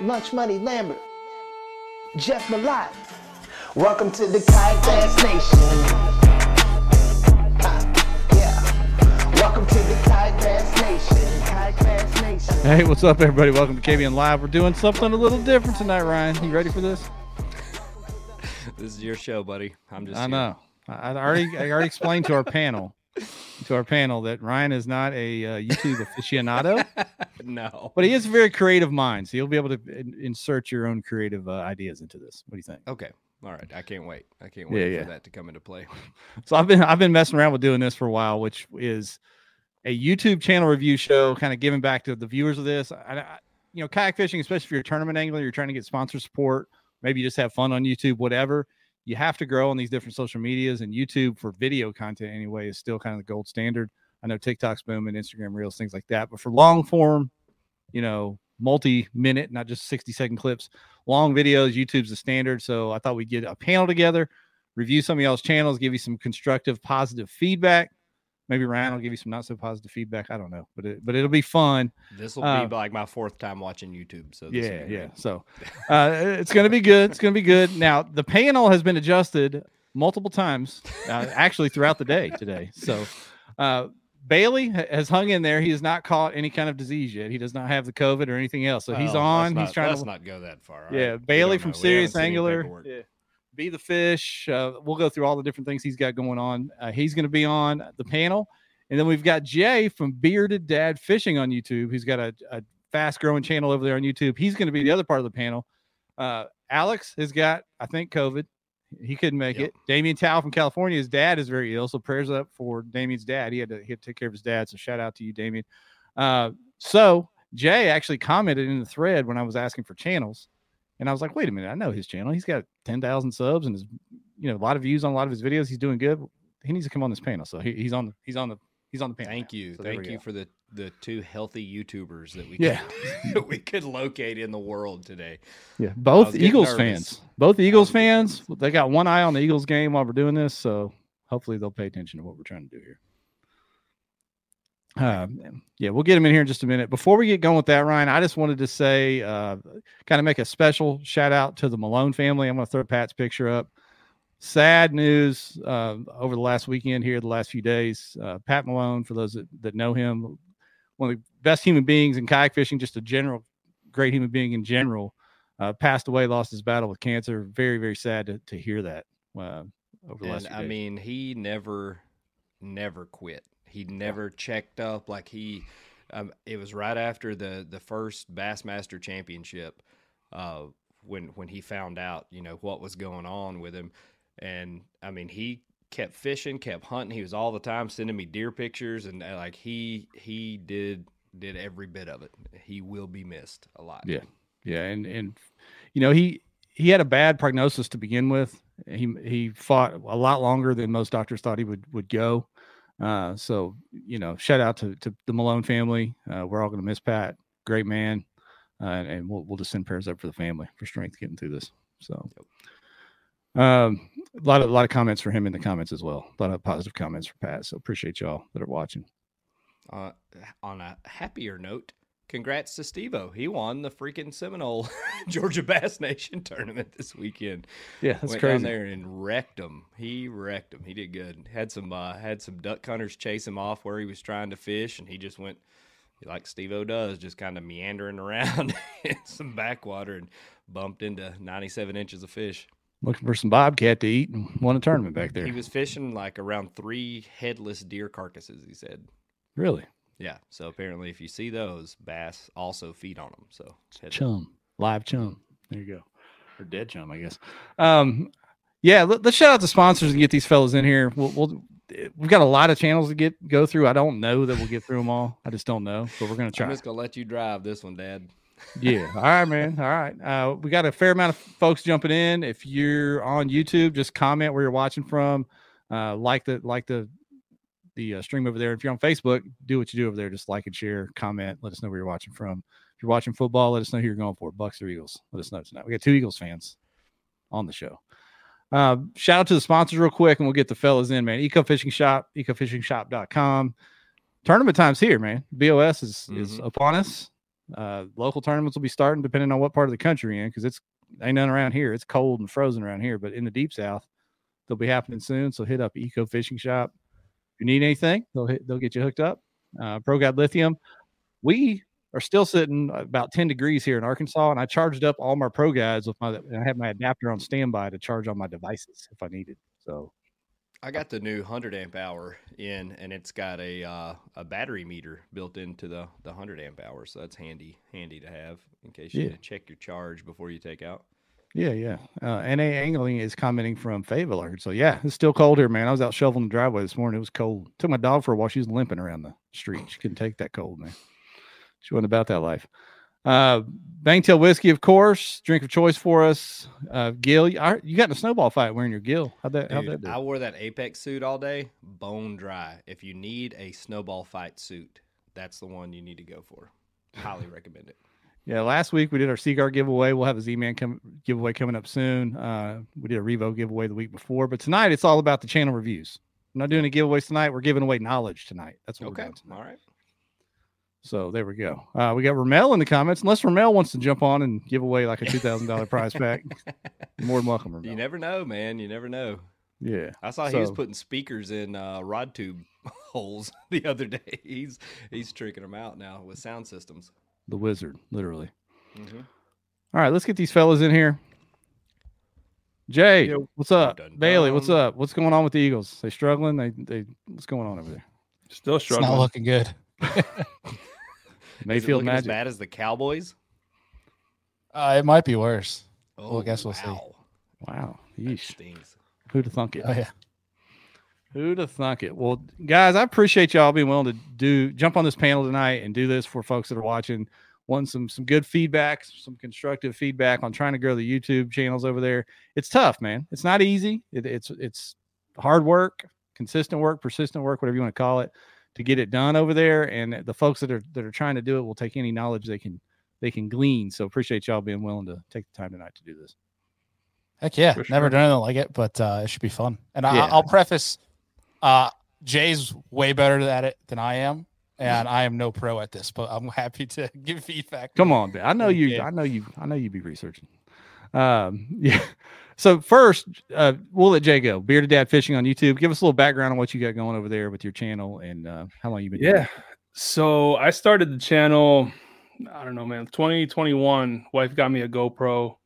Lunch Money Lambert, Jeff Malott. Welcome to the Kayak Bass Nation. Ah, yeah. Welcome to the Kayak Bass Nation. Kayak Bass Nation. Hey, what's up, everybody? Welcome to KBN Live. We're doing something a little different tonight, Ryan. You ready for this? This is your show, buddy. I'm just. I here. know. I I already, I already explained to our panel, to our panel, that Ryan is not a uh, YouTube aficionado, no. but he is a very creative mind. So you'll be able to in- insert your own creative uh, ideas into this. What do you think? Okay. All right. I can't wait. I can't wait yeah. for that to come into play. So I've been, I've been messing around with doing this for a while, which is a YouTube channel review show, kind of giving back to the viewers of this. I, I, you know, kayak fishing, especially if you're a tournament angler, you're trying to get sponsor support. Maybe you just have fun on YouTube, whatever. You have to grow on these different social medias, and YouTube for video content anyway is still kind of the gold standard. I know TikTok's booming, Instagram Reels, things like that, but for long form, you know, multi-minute, not just 60 second clips, long videos, YouTube's the standard. So I thought we'd get a panel together, review some of y'all's channels, give you some constructive, positive feedback. Maybe Ryan will give you some not so positive feedback. I don't know, but it, but it'll be fun. This will Uh, be like my fourth time watching YouTube. So this Yeah, yeah. good. So uh, it's going to be good. It's going to be good. Now the panel has been adjusted multiple times, uh, actually throughout the day today. So uh, Bailey has hung in there. He has not caught any kind of disease yet. He does not have the COVID or anything else. So he's Oh, let's on. Not, he's trying let's to. not go that far. all Yeah, right? Bailey from know. We Serious Angler. Yeah. Be the fish. Uh, we'll go through all the different things he's got going on. Uh, he's going to be on the panel, and then we've got Jay from Bearded Dad Fishing on YouTube. He's got a, a fast growing channel over there on YouTube. He's going to be the other part of the panel. Uh, Alex has got, I think, COVID. He couldn't make Yep. it. Damien Tao from California, his dad is very ill, so prayers up for Damien's dad. He had to, he had to take care of his dad, so shout out to you, Damien. Uh, so Jay actually commented in the thread when I was asking for channels, and I was like, wait a minute, I know his channel. He's got ten thousand subs and his, you know, a lot of views on a lot of his videos. He's doing good. He needs to come on this panel. So he, he's on the he's on the he's on the panel. Thank now. you. So Thank you go. for the the two healthy YouTubers that we Yeah. could, that we could locate in the world today. Yeah, both Eagles nervous. fans. Both Eagles was getting fans. They got one eye on the Eagles game while we're doing this, so hopefully they'll pay attention to what we're trying to do here. Uh, yeah, we'll get him in here in just a minute. Before we get going with that, Ryan, I just wanted to say, uh, kind of make a special shout out to the Malone family. I'm going to throw Pat's picture up. Sad news uh, over the last weekend here, the last few days. Uh, Pat Malone, for those that, that know him, one of the best human beings in kayak fishing, just a general great human being in general uh, passed away, lost his battle with cancer. Very, very sad to, to hear that uh, over the last And few I days. mean, he never, never quit. He never checked up. Like he, um, it was right after the the first Bassmaster Championship, uh, when when he found out, you know, what was going on with him, and I mean, he kept fishing, kept hunting. He was all the time sending me deer pictures, and uh, like he he did did every bit of it. He will be missed a lot. Yeah. yeah, and and you know he he had a bad prognosis to begin with. He he fought a lot longer than most doctors thought he would would go. Uh, so you know, shout out to to the Malone family. Uh, we're all going to miss Pat. Great man, uh, and we'll we'll just send prayers up for the family for strength getting through this. So. Um, a lot of a lot of comments for him in the comments as well. A lot of positive comments for Pat. So appreciate y'all that are watching. Uh, on a happier note, congrats to Stevo. He won the freaking Seminole Georgia Bass Nation tournament this weekend. Yeah, that's Went crazy. down there and wrecked him. He wrecked him. He did good. Had some uh, had some duck hunters chase him off where he was trying to fish, and he just went like Stevo does, just kind of meandering around in some backwater and bumped into 97 inches of fish. Looking for some bobcat to eat and won a tournament back there. He was fishing like around three headless deer carcasses. He said. really Yeah. So apparently, if you see those, bass also feed on them. So up. chum, live chum. There you go, or dead chum, I guess. Um, yeah, let, us shout out the sponsors and get these fellas in here. We'll, we'll we've got a lot of channels to get go through. I don't know that we'll get through them all. I just don't know, but we're gonna try. I'm just gonna let you drive this one, Dad. yeah. All right, man. All right. Uh, we got a fair amount of folks jumping in. If you're on YouTube, just comment where you're watching from. Uh, like the like the the uh, stream over there. If you're on Facebook, do what you do over there. Just like and share, comment. Let us know where you're watching from. If you're watching football, let us know who you're going for. Bucks or Eagles. Let us know tonight. We got two Eagles fans on the show. Uh, shout out to the sponsors real quick, and we'll get the fellas in, man. Eco Fishing Shop, ecofishingshop.com. Tournament time's here, man. BOS is is Mhm. upon us. Uh, local tournaments will be starting depending on what part of the country you're in, because it's ain't none around here. It's cold and frozen around here, but in the deep south, they'll be happening soon. So hit up Eco Fishing Shop. You need anything, they'll hit, they'll get you hooked up. Uh, Pro Guide Lithium. We are still sitting about 10 degrees here in Arkansas, and I charged up all my Pro Guides with my. I have my adapter on standby to charge on my devices if I needed. So I got the new 100 amp hour in, and it's got a uh, a battery meter built into the the 100 amp hour, so that's handy handy to have in case you Yeah. need to check your charge before you take out. Yeah, yeah. Uh, NA Angling is commenting from Fayetteville, Arkansas. Yeah, it's still cold here, man. I was out shoveling the driveway this morning. It was cold. Took my dog for a walk. She was limping around the street. She couldn't take that cold, man. She wasn't about that life. Uh, Bangtail whiskey, of course, drink of choice for us. Uh, Gil, you, I- you got in a snowball fight wearing your Gil. How'd that? How'd that do? I wore that Apex suit all day, bone dry. If you need a snowball fight suit, that's the one you need to go for. Highly recommend it. Yeah, last week we did our Seaguar giveaway. We'll have a Z-Man come, giveaway coming up soon. Uh, we did a Revo giveaway the week before, but tonight it's all about the channel reviews. We're not doing a giveaways tonight. We're giving away knowledge tonight. That's what we're Okay, doing tonight. all right. So there we go. Uh, we got Ramel in the comments. Unless Ramel wants to jump on and give away like a two thousand dollar prize pack, more than welcome, Ramel. You never know, man. You never know. yeah, I saw he was putting speakers in uh, rod tube holes the other day. He's he's tricking them out now with sound systems. The wizard, literally. Mhm. All right, let's get these fellas in here. Jay, Yo. what's up? Dun, Bailey, what's up? What's going on with the Eagles? They struggling? They they what's going on over there? Still It's struggling. not looking good. Is it Mayfield looking as bad as the Cowboys? Uh, it might be worse. Oh, I guess we'll see. wow. Wow, That yeesh. Who'd have thunk it? Oh yeah. Who'd have thunk it? Well, guys, I appreciate y'all being willing to do jump on this panel tonight and do this for folks that are watching. Want some some good feedback, some constructive feedback on trying to grow the YouTube channels over there. It's tough, man. It's not easy. It, it's it's hard work, consistent work, persistent work, whatever you want to call it, to get it done over there. And the folks that are that are trying to do it will take any knowledge they can they can glean. So appreciate y'all being willing to take the time tonight to do this. Heck yeah. For Never done anything like it, but uh, it should be fun. And I, Yeah. I'll preface uh, Jay's way better at it than I am. And I am no pro at this, but I'm happy to give feedback. Come on, man. I know you. Yeah. I know you. I know you'd be researching. Um, yeah. So first, uh, we'll let Jay go. Bearded Dad Fishing on YouTube. Give us a little background on what you got going over there with your channel and uh, how long you've been. doing Yeah. So I started the channel, I don't know, man, 2021. Wife got me a GoPro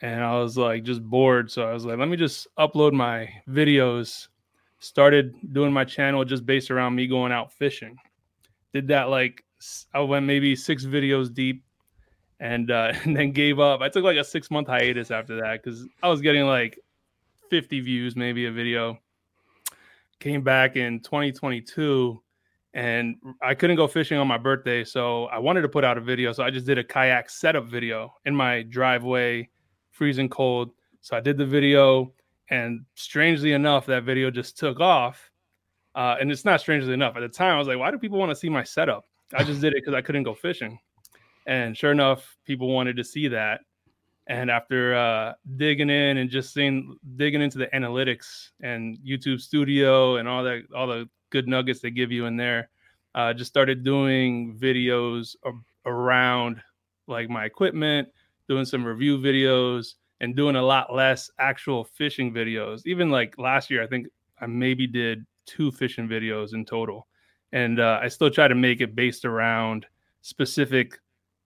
and I was like just bored. So I was like, let me just upload my videos. Started doing my channel just based around me going out fishing. Did that like I went maybe six videos deep and uh, and then gave up. I took like a six month hiatus after that because I was getting like 50 views maybe a video. Came back in 2022 and I couldn't go fishing on my birthday, so I wanted to put out a video. So I just did a kayak setup video in my driveway, freezing cold. So I did the video, and strangely enough, that video just took off. Uh, and it's not strangely enough. At the time, I was like, "Why do people want to see my setup?" I just did it because I couldn't go fishing, and sure enough, people wanted to see that. And after uh, digging in and just seeing digging into the analytics and YouTube Studio and all that, all the good nuggets they give you in there, uh, just started doing videos around like my equipment, doing some review videos, and doing a lot less actual fishing videos. Even like last year, I think I maybe did two fishing videos in total, and uh, I still try to make it based around specific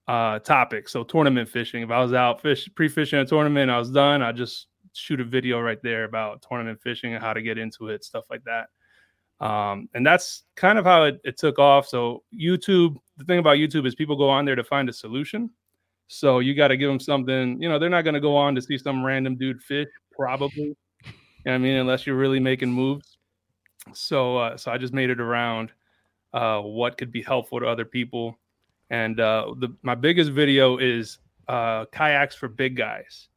uh topics. So tournament fishing. If I was out fish pre-fishing a tournament, I was done. I just shoot a video right there about tournament fishing and how to get into it, stuff like that. Um, and that's kind of how it, it took off. So YouTube, the thing about YouTube is people go on there to find a solution. So you got to give them something, you know, they're not going to go on to see some random dude fish, probably. You know what I mean, unless you're really making moves. So, uh, so I just made it around uh, what could be helpful to other people. And uh, the my biggest video is uh, kayaks for big guys,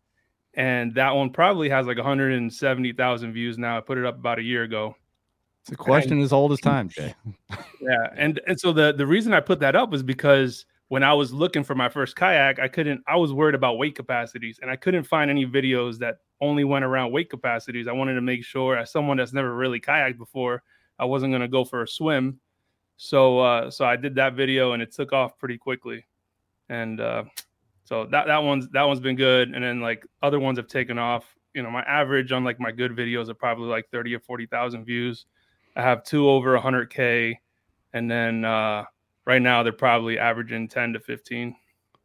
and that one probably has like 170,000 views now. I put it up about a year ago. It's a question as old as time, Jay. Yeah, and and so the the reason I put that up was because when I was looking for my first kayak, I couldn't. I was worried about weight capacities, and I couldn't find any videos that only went around weight capacities. I wanted to make sure, as someone that's never really kayaked before, I wasn't going to go for a swim. So uh, so I did that video, and it took off pretty quickly. and uh, so that that one's that one's been good. And then like other ones have taken off. You know, my average on like my good videos are probably like thirty or forty thousand views. I have two over hundred k, and then uh, right now they're probably averaging ten to fifteen.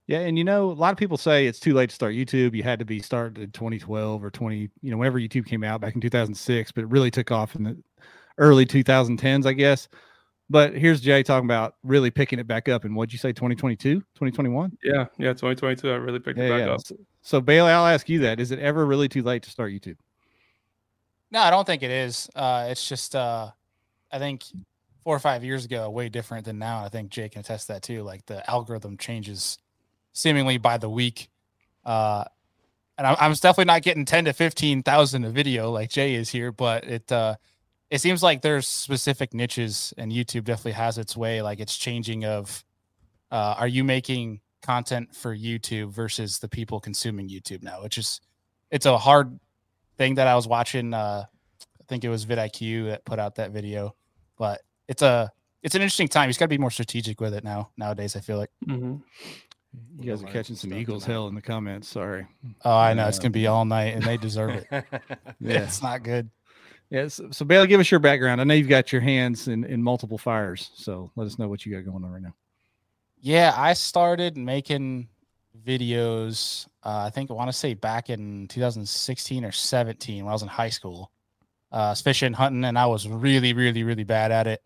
Yeah, and you know, a lot of people say it's too late to start YouTube. You had to be started in 2012 or 20, you know, whenever YouTube came out back in 2006, but it really took off in the early 2010s, I guess. But here's Jay talking about really picking it back up. And what'd you say, 2022, 2021? Yeah, yeah, 2022. I really picked Yeah, it back yeah. up. So, so Bailey, I'll ask you that: Is it ever really too late to start YouTube? No, I don't think it is. Uh, it's just uh, I think four or five years ago, way different than now. I think Jake can attest that too. Like the algorithm changes seemingly by the week. Uh, and I'm, I'm definitely not getting 10 to 15,000 a video like Jay is here, but it, uh, it seems like there's specific niches and YouTube definitely has its way. Like it's changing of, uh, are you making content for YouTube versus the people consuming YouTube now, which is, it's a hard thing that I was watching. Uh, I think it was vidIQ that put out that video, but it's a, it's an interesting time. He's got to be more strategic with it now. Nowadays, I feel like. hmm You guys are catching some some Eagles tonight. hell in the comments. Sorry. Oh, I know it's gonna be all night, and they deserve it. Yeah. It's not good. Yes. So, so Bailey, give us your background. I know you've got your hands in, in multiple fires. So let us know what you got going on right now. Yeah, I started making videos. Uh, I think I want to say back in 2016 or 17 when I was in high school. Uh, I was fishing, hunting, and I was really, really, really bad at it.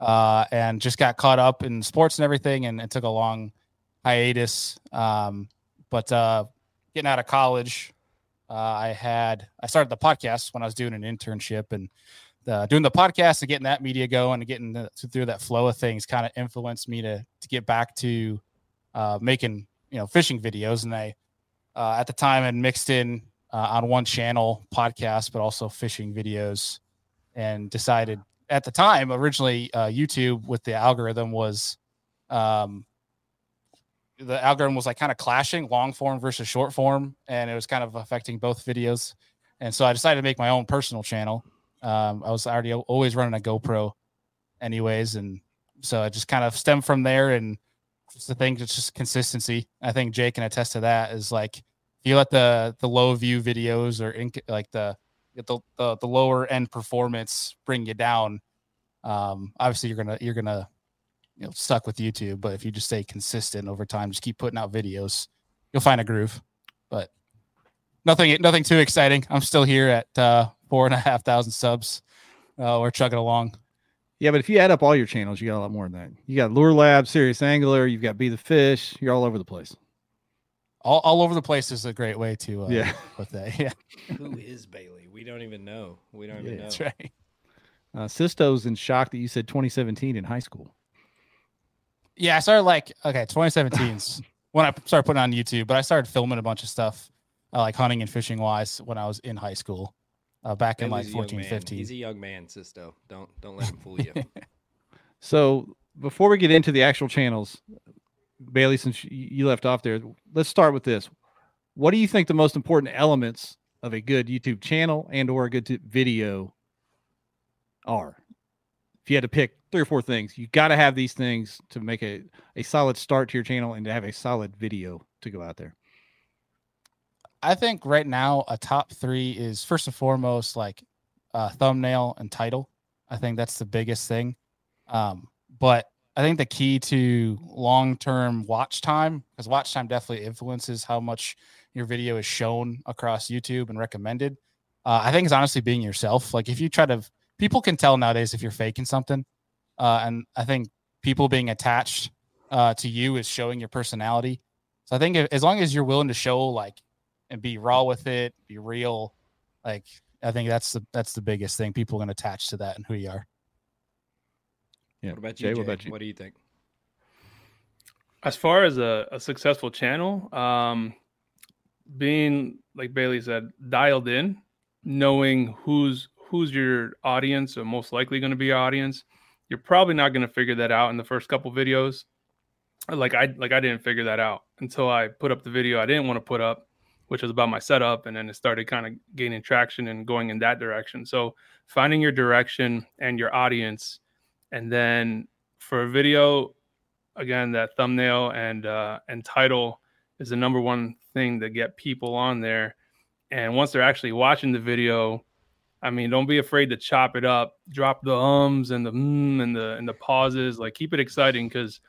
Uh, and just got caught up in sports and everything, and it took a long hiatus. Um, but uh, getting out of college, uh, I had I started the podcast when I was doing an internship, and uh, doing the podcast and getting that media going and getting the, through that flow of things kind of influenced me to to get back to uh, making you know fishing videos. And I at the time had mixed in on one channel podcast, but also fishing videos, and decided at the time originally uh, YouTube with the algorithm was um, the algorithm was like kind of clashing long form versus short form, and it was kind of affecting both videos. And so I decided to make my own personal channel. Um, I was already always running a GoPro, anyways, and so it just kind of stemmed from there. And just the thing, it's just consistency. I think Jake can attest to that. Is like if you let the the low view videos or like the the, the the lower end performance bring you down. Um, obviously, you're gonna you're gonna you know stuck with YouTube. But if you just stay consistent over time, just keep putting out videos, you'll find a groove. But nothing nothing too exciting. I'm still here at uh, four and a half thousand subs. Uh, we're chugging along. Yeah, but if you add up all your channels, you got a lot more than that. You got Lure Lab, Serious Angler, you've got Be the Fish. You're all over the place. All, all over the place is a great way to uh, Yeah. put that. Yeah, Who is Bailey? We don't even know. We don't even Yeah, know. that's right. Uh, Sisto's in shock that you said 2017 in high school. Yeah, I started like okay, 2017's when I started putting on YouTube, but I started filming a bunch of stuff uh, like hunting and fishing wise when I was in high school, uh, back in like Bailey's a young 14, man. 15. He's a young man, Sisto. Don't don't let him fool you. So before we get into the actual channels, Bailey, since you you left off there, let's start with this. What do you think the most important elements of a good YouTube channel and or a good video are? If you had to pick three or four things, you got to have these things to make a, a solid start to your channel and to have a solid video to go out there. I think right now a top three is first and foremost like uh, thumbnail and title. I think that's the biggest thing. Um, but I think the key to long term watch time, because watch time definitely influences how much your video is shown across YouTube and recommended. Uh, I think it's honestly being yourself. Like if you try to, people can tell nowadays if you're faking something. Uh, and I think people being attached uh, to you is showing your personality. So I think if, as long as you're willing to show like and be raw with it, be real. Like I think that's the that's the biggest thing. People are gonna attach to that and who you are. Yeah. What about Jay, you? what about you? What do you think? as far as a, a successful channel um being like bailey said dialed in knowing who's who's your audience or most likely going to be your audience you're probably not going to figure that out in the first couple videos. Like i like i didn't figure that out until i put up the video i didn't want to put up which was about my setup and then it started kind of gaining traction and going in that direction. So finding your direction and your audience and then for a video again that thumbnail and uh, and title is the number one thing to get people on there. And once they're actually watching the video, I mean, don't be afraid to chop it up, drop the ums and the mm and the and the pauses. Like keep it exciting because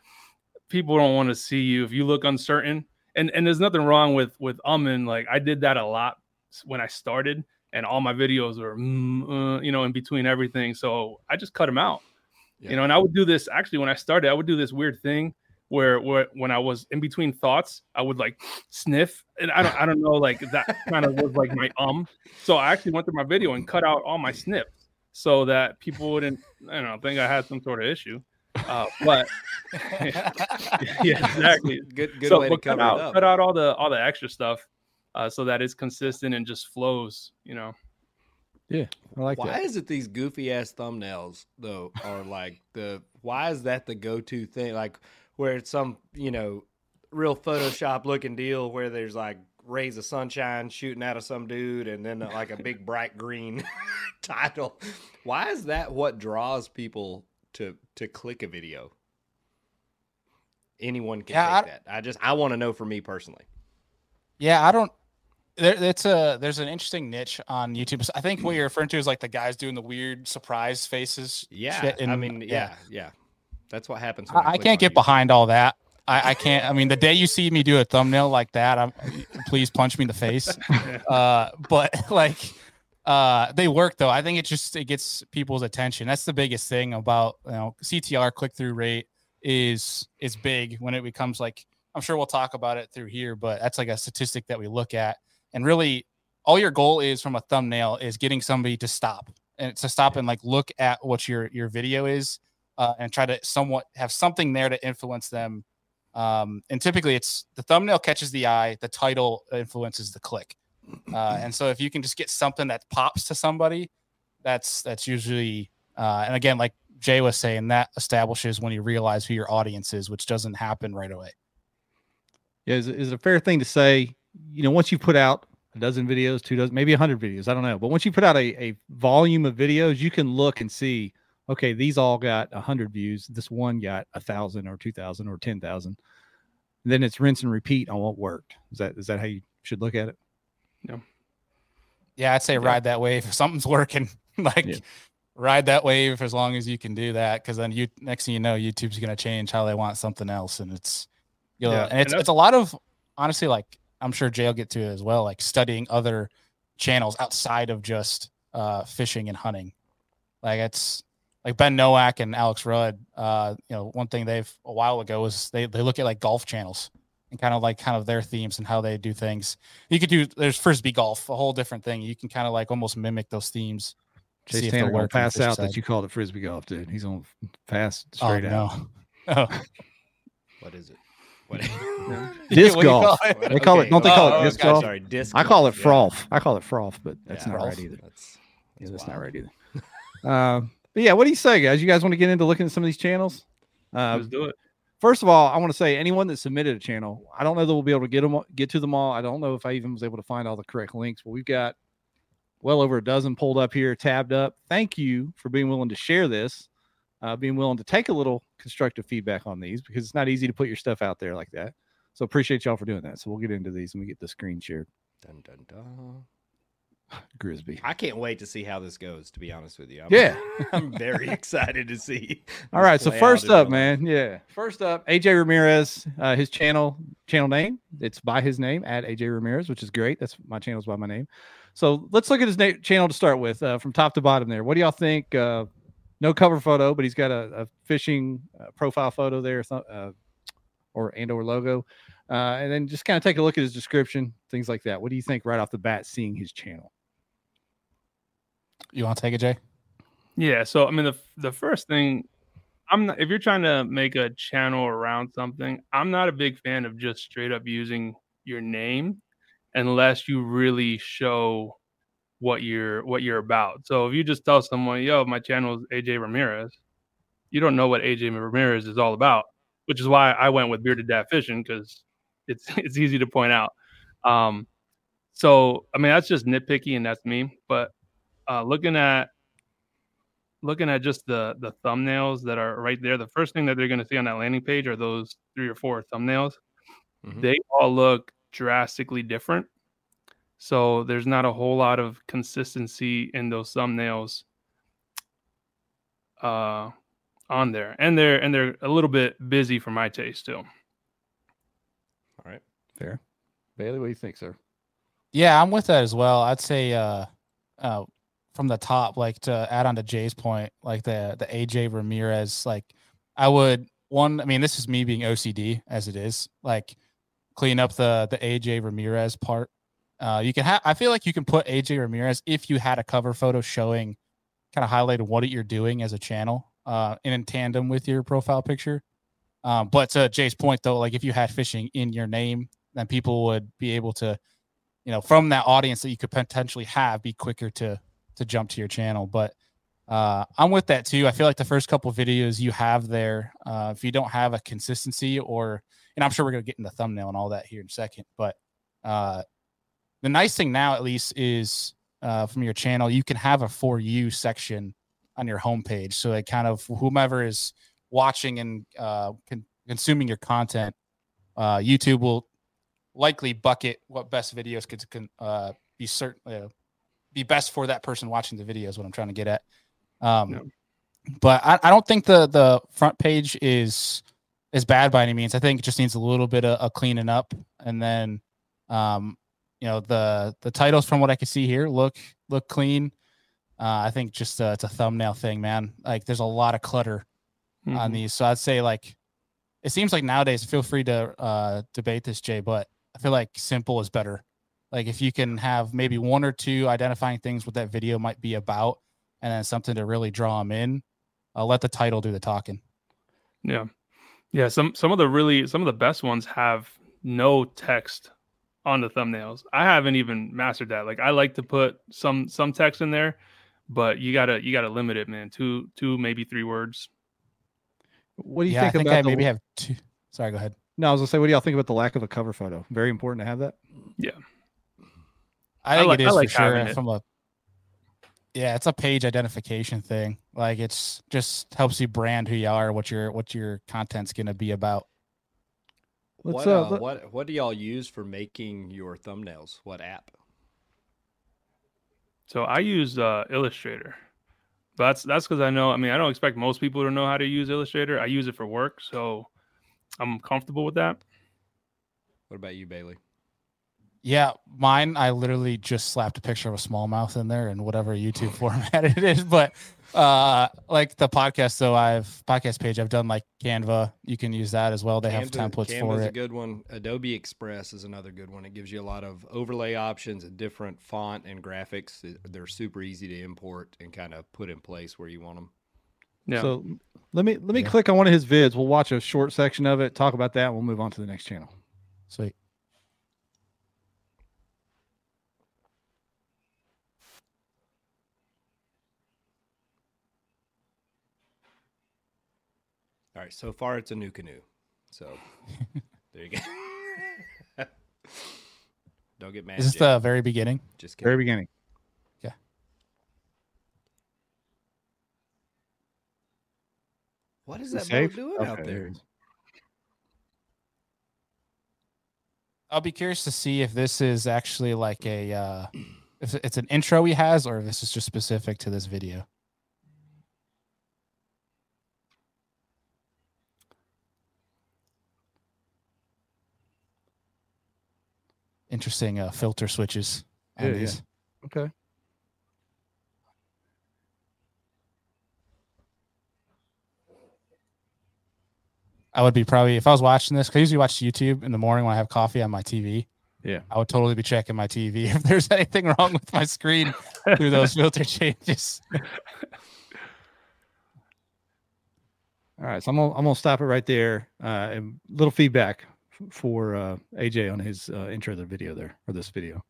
people don't want to see you if you look uncertain. And and there's nothing wrong with with umming. Like I did that a lot when I started, and all my videos were mm, uh, you know in between everything. So I just cut them out. Yeah. You know, and I would do this actually when I started. I would do this weird thing where, where when I was in between thoughts, I would like sniff, and I don't I don't know like that kind of was like my um. So I actually went through my video and cut out all my snips so that people wouldn't I don't know think I had some sort of issue. Uh, but yeah, exactly. Good good so way to but cut cover out, it up. cut out all the all the extra stuff uh, so that it's consistent and just flows. You know. Yeah, I like why that. is it these goofy ass thumbnails though are like the why is that the go to thing like where it's some you know real Photoshop looking deal where there's like rays of sunshine shooting out of some dude and then like a big bright green title why is that what draws people to to click a video anyone can Yeah, take that I just I want to know for me personally Yeah, I don't. There, it's a there's an interesting niche on YouTube. I think what you're referring to is like the guys doing the weird surprise faces. yeah shit, I and- mean yeah yeah that's what happens when I, I can't get behind all that. I, I can't. I mean, the day you see me do a thumbnail like that, I'm please punch me in the face. Uh, but like, uh, they work though. I think it just it gets people's attention. That's the biggest thing about you know CTR click through rate is is big when it becomes like I'm sure we'll talk about it through here, but that's like a statistic that we look at. And really, all your goal is from a thumbnail is getting somebody to stop and to stop and like look at what your your video is uh, and try to somewhat have something there to influence them. Um, and typically, it's the thumbnail catches the eye, the title influences the click. Uh, and so, if you can just get something that pops to somebody, that's that's usually. Uh, and again, like Jay was saying, that establishes when you realize who your audience is, which doesn't happen right away. Yeah, is, it- is it a fair thing to say, you know, once you put out a dozen videos, two dozen, maybe a hundred videos, I don't know, but once you put out a, a volume of videos, you can look and see, okay, these all got a hundred views. This one got a thousand or two thousand or ten thousand. Then it's rinse and repeat on what worked. Is that is that how you should look at it? No. Yeah, I'd say ride that wave. If something's working, like Yeah. ride that wave for as long as you can do that. Because then you next thing you know, YouTube's gonna change how they want something else, and it's you'll Yeah, and it's and it's a lot of honestly like I'm sure Jay will get to it as well, like studying other channels outside of just uh fishing and hunting. Like it's like Ben Nowak and Alex Rudd. Uh, you know, one thing they've a while ago was they they look at like golf channels and kind of like kind of their themes and how they do things. You could do there's frisbee golf, a whole different thing. You can kind of like almost mimic those themes. see Chase if they'll Tanner gonna work on the pass out side. that you called it frisbee golf, dude. He's on pass Oh straight out. no. Oh. what is it what Disc What golf. call? They call it. Don't they Oh, call oh, it disc okay, golf? sorry disc I call it golf, yeah. froth. I call it froth, but that's Yeah. not right Froth. either. That's, Yeah, that's that's not wild. right either. Um, but yeah, what do you say, guys? You guys want to get into looking at some of these channels? Uh, Let's do it. first of all, I want to say anyone that submitted a channel, I don't know that we'll be able to get them get to them all. I don't know if I even was able to find all the correct links, but we've got well over a dozen pulled up here, tabbed up. Thank you for being willing to share this, uh, being willing to take a little constructive feedback on these because it's not easy to put your stuff out there like that. So appreciate y'all for doing that. So we'll get into these and we get the screen shared. Dun, dun, dun. Grisby. I can't wait to see how this goes. To be honest with you, I'm, Yeah. I'm very excited to see. All this. So first up, man. Yeah. First up, AJ Ramirez. Uh, his channel channel name. It's by his name at AJ Ramirez, which is great. That's my channel's by my name. So let's look at his na- channel to start with, uh, from top to bottom. There. What do y'all think? Uh, no cover photo, but he's got a, a fishing uh, profile photo there, uh, or and or logo. Uh, and then just kind of take a look at his description, things like that. What do you think right off the bat, seeing his channel? You want to take it, Jay? Yeah. So I mean, the the first thing, I'm not, if you're trying to make a channel around something, I'm not a big fan of just straight up using your name, unless you really show what you're what you're about. So if you just tell someone, "Yo, my channel is AJ Ramirez," you don't know what AJ Ramirez is all about, which is why I went with Bearded Dad Fishing because it's it's easy to point out. Um, so I mean, that's just nitpicky and that's me, but uh, looking at looking at just the the thumbnails that are right there, the first thing that they're going to see on that landing page are those three or four thumbnails. Mhm. They all look drastically different. So there's not a whole lot of consistency in those thumbnails uh on there. And they're and they're a little bit busy for my taste too. All right. Fair. Bailey, what do you think, sir? Yeah, I'm with that as well. I'd say uh uh from the top, like to add on to Jay's point, like the the AJ Ramirez, like I would one, I mean, this is me being OCD as it is, like clean up the the AJ Ramirez part. Uh you can have I feel like you can put AJ Ramirez if you had a cover photo showing kind of highlighted what you're doing as a channel, uh and in tandem with your profile picture. Um, but to Jay's point though, like if you had fishing in your name, then people would be able to you know from that audience that you could potentially have be quicker to to jump to your channel but uh i'm with that too. I feel like the first couple videos you have there uh if you don't have a consistency or and i'm sure we're going to get into the thumbnail and all that here in a second but uh the nice thing now at least is uh from your channel you can have a for you section on your homepage. So it kind of whomever is watching and uh con- consuming your content uh youtube will likely bucket what best videos could can uh, be certain be best for that person watching the video is what I'm trying to get at. Um. But I, I don't think the the front page is is bad by any means. I think it just needs a little bit of, of cleaning up, and then um, you know the the titles from what I can see here look look clean. Uh, I think just uh, it's a thumbnail thing, man. Like there's a lot of clutter on Mhm. these. So I'd say like it seems like nowadays, feel free to uh debate this, Jay, but I feel like simple is better. Like if you can have maybe one or two identifying things what that video might be about, and then something to really draw them in, uh, let the title do the talking. Yeah. Yeah, some some of the really some of the best ones have no text on the thumbnails. I haven't even mastered that. Like I like to put some some text in there, but you got to you got to limit it, man. Two two maybe three words. What do you yeah, I think think about I the- maybe have two. Sorry, go ahead. No, I was gonna say, what do y'all think about the lack of a cover photo? Very important to have that. I I think like- it I like for sure it. from a yeah, it's a page identification thing. Like it's just helps you brand who you are, what your what your content's gonna be about. Let's, what, uh, uh, let- what what do y'all use for making your thumbnails? What app? So I use uh, Illustrator. But that's that's because I know. I mean, I don't expect most people to know how to use Illustrator. I use it for work, so I'm comfortable with that. What about you, Bailey? Yeah, mine. I literally just slapped a picture of a smallmouth in there and whatever YouTube format it is. But uh, like the podcast, though, I've podcast page. I've done like Canva. You can use that as well. They have Canva- templates Canva's for a good one. Adobe Express is another good one. It gives you a lot of overlay options, and different font and graphics. They're super easy to import and kind of put in place where you want them. Yeah. So let me let me Yeah. click on one of his vids. We'll watch a short section of it, talk about that, and we'll move on to the next channel. Sweet. All right, so far it's a new canoe. So there you go. Don't get mad. Is this Jay. the very beginning? Just kidding. Very beginning. Yeah. What is Is that safe? boat doing Okay, out there there? it is. I'll be curious to see if this is actually like a uh, if it's an intro he has, or if this is just specific to this video. Interesting uh, filter switches on Yeah, yeah. these. Okay. I would be probably if I was watching this. 'cause I usually watch YouTube in the morning when I have coffee on my TV. Yeah. I would totally be checking my TV if there's anything wrong with my screen through those filter changes. All right, so I'm gonna I'm gonna stop it right there. Uh, and little feedback for uh, AJ on his uh, intro of the video there or this video.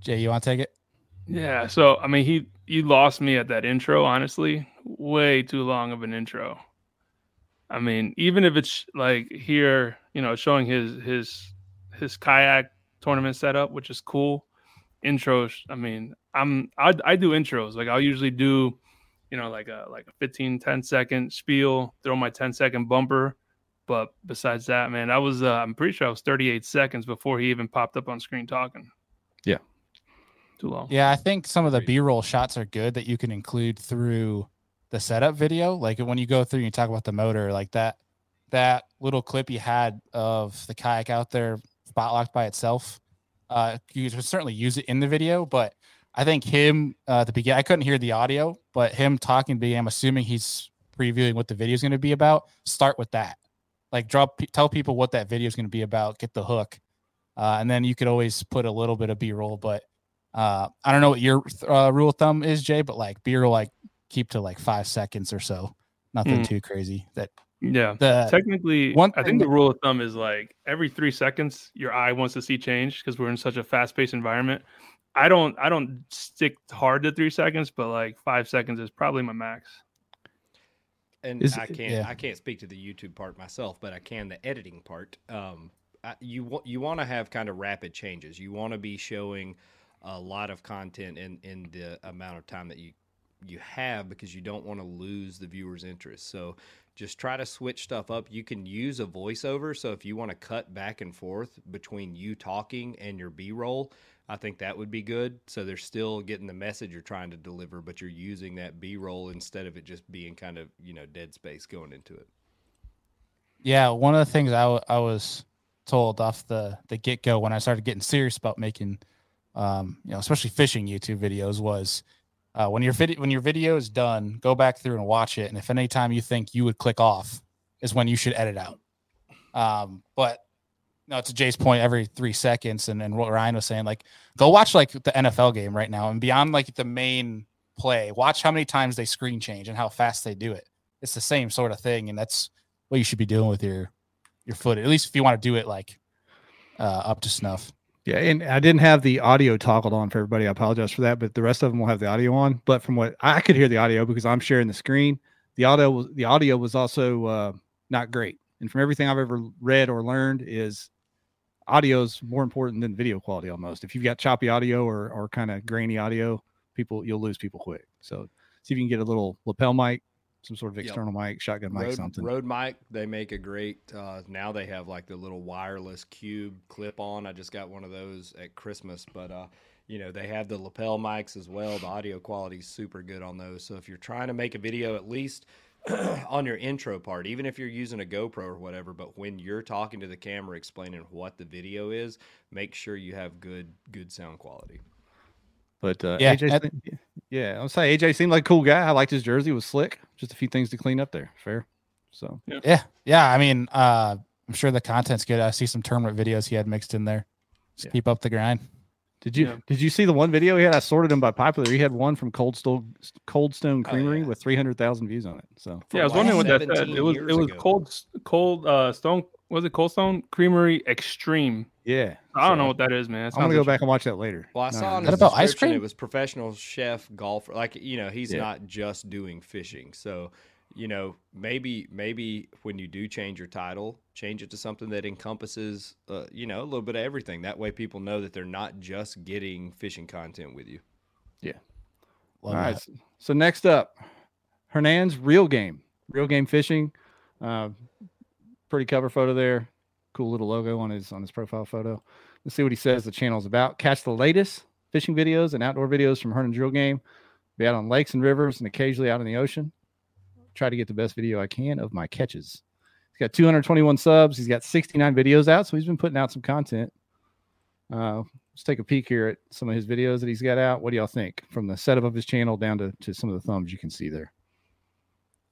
Jay, you want to take it? Yeah. So I mean, he you lost me at that intro. Honestly, way too long of an intro. I mean, even if it's like here, you know, showing his his his kayak tournament setup, which is cool. Intros. I mean, I'm I I do intros. Like I'll usually do you know, like a like a 15, 10 second spiel, throw my 10 second bumper. But besides that, man, I was uh, I'm pretty sure I was 38 seconds before he even popped up on screen talking. Yeah. Too long. Yeah, I think some of the B roll shots are good that you can include through the setup video. Like when you go through and you talk about the motor, like that that little clip you had of the kayak out there spot locked by itself. Uh you could certainly use it in the video, but I think him uh, at the beginning, I couldn't hear the audio, but him talking, being, I'm assuming he's previewing what the video is going to be about. Start with that, like drop, tell people what that video is going to be about, get the hook, uh, and then you could always put a little bit of B-roll. But uh, I don't know what your uh, rule of thumb is, Jay, but like B-roll, like keep to like five seconds or so, nothing Hmm. too crazy. That Yeah. the Technically, one I think the rule of thumb is like every three seconds, your eye wants to see change because we're in such a fast-paced environment. I don't, I don't stick hard to three seconds, but like five seconds is probably my max. And Is- I can't yeah. I can't speak to the YouTube part myself, but I can the editing part. Um, I, you wa- you want to have kind of rapid changes. You want to be showing a lot of content in in the amount of time that you you have because you don't want to lose the viewer's interest. So just try to switch stuff up. You can use a voiceover. So if you want to cut back and forth between you talking and your B roll, I think that would be good. So they're still getting the message you're trying to deliver, but you're using that B roll instead of it just being kind of, you know, dead space going into it. Yeah, one of the things I, w- I was told off the the get go when I started getting serious about making, um, you know, especially fishing YouTube videos was uh, when your video when your video is done, go back through and watch it, and if any time you think you would click off, is when you should edit out. Um, but no, to Jay's point, every three seconds, and and what Ryan was saying, like go watch like the NFL game right now, and beyond like the main play, watch how many times they screen change and how fast they do it. It's the same sort of thing, and that's what you should be doing with your your foot, At least if you want to do it like uh, up to snuff. Yeah, and I didn't have the audio toggled on for everybody. I apologize for that, but the rest of them will have the audio on. But from what I could hear the audio because I'm sharing the screen, the audio was the audio was also uh, not great. And from everything I've ever read or learned, is audio is more important than video quality almost. If you've got choppy audio or or kind of grainy audio, people you'll lose people quick. So see if you can get a little lapel mic, some sort of Yep. external mic, shotgun mic, Rode, something. Rode mic, they make a great. Uh, now they have like the little wireless cube clip on. I just got one of those at Christmas, but uh, you know they have the lapel mics as well. The audio quality is super good on those. So if you're trying to make a video, at least on your intro part, even if you're using a GoPro or whatever, but when you're talking to the camera explaining what the video is, make sure you have good good sound quality. But uh, Yeah, AJ, that- seemed- yeah, I'll say AJ seemed like a cool guy. I liked his jersey; it was slick. Just a few things to clean up there. Fair. So Yeah, yeah. I mean, uh, I'm sure the content's good. I see some tournament videos he had mixed in there. Just Yeah. keep up the grind. Did you Yeah. did you see the one video he had? I sorted them by popular. He had one from Cold Stone Cold Stone Oh, Creamery yeah. with three hundred thousand views on it. So yeah, I was wondering what that said. It was it was ago. cold cold uh stone was it Cold Stone Creamery Extreme. yeah, I don't know what that is, man. It I'm gonna go back and watch that later. Well, I No, saw no, on his about ice description cream? it was professional chef golfer. Like you know, he's Yeah. not just doing fishing. So you know, maybe maybe when you do change your title, change it to something that encompasses, uh, you know, a little bit of everything. That way, people know that they're not just getting fishing content with you. Love All right. that. So, so next up, Hernan's real game, real game fishing. Uh, pretty cover photo there. Cool little logo on his on his profile photo. Let's see what he says the channel is about. Catch the latest fishing videos and outdoor videos from Hernan Drill Game. Be out on lakes and rivers and occasionally out in the ocean. Try to get the best video I can of my catches. He's got 221 subs. He's got 69 videos out, so he's been putting out some content. Uh, let's take a peek here at some of his videos that he's got out. What do y'all think from the setup of his channel down to, to some of the thumbs you can see there?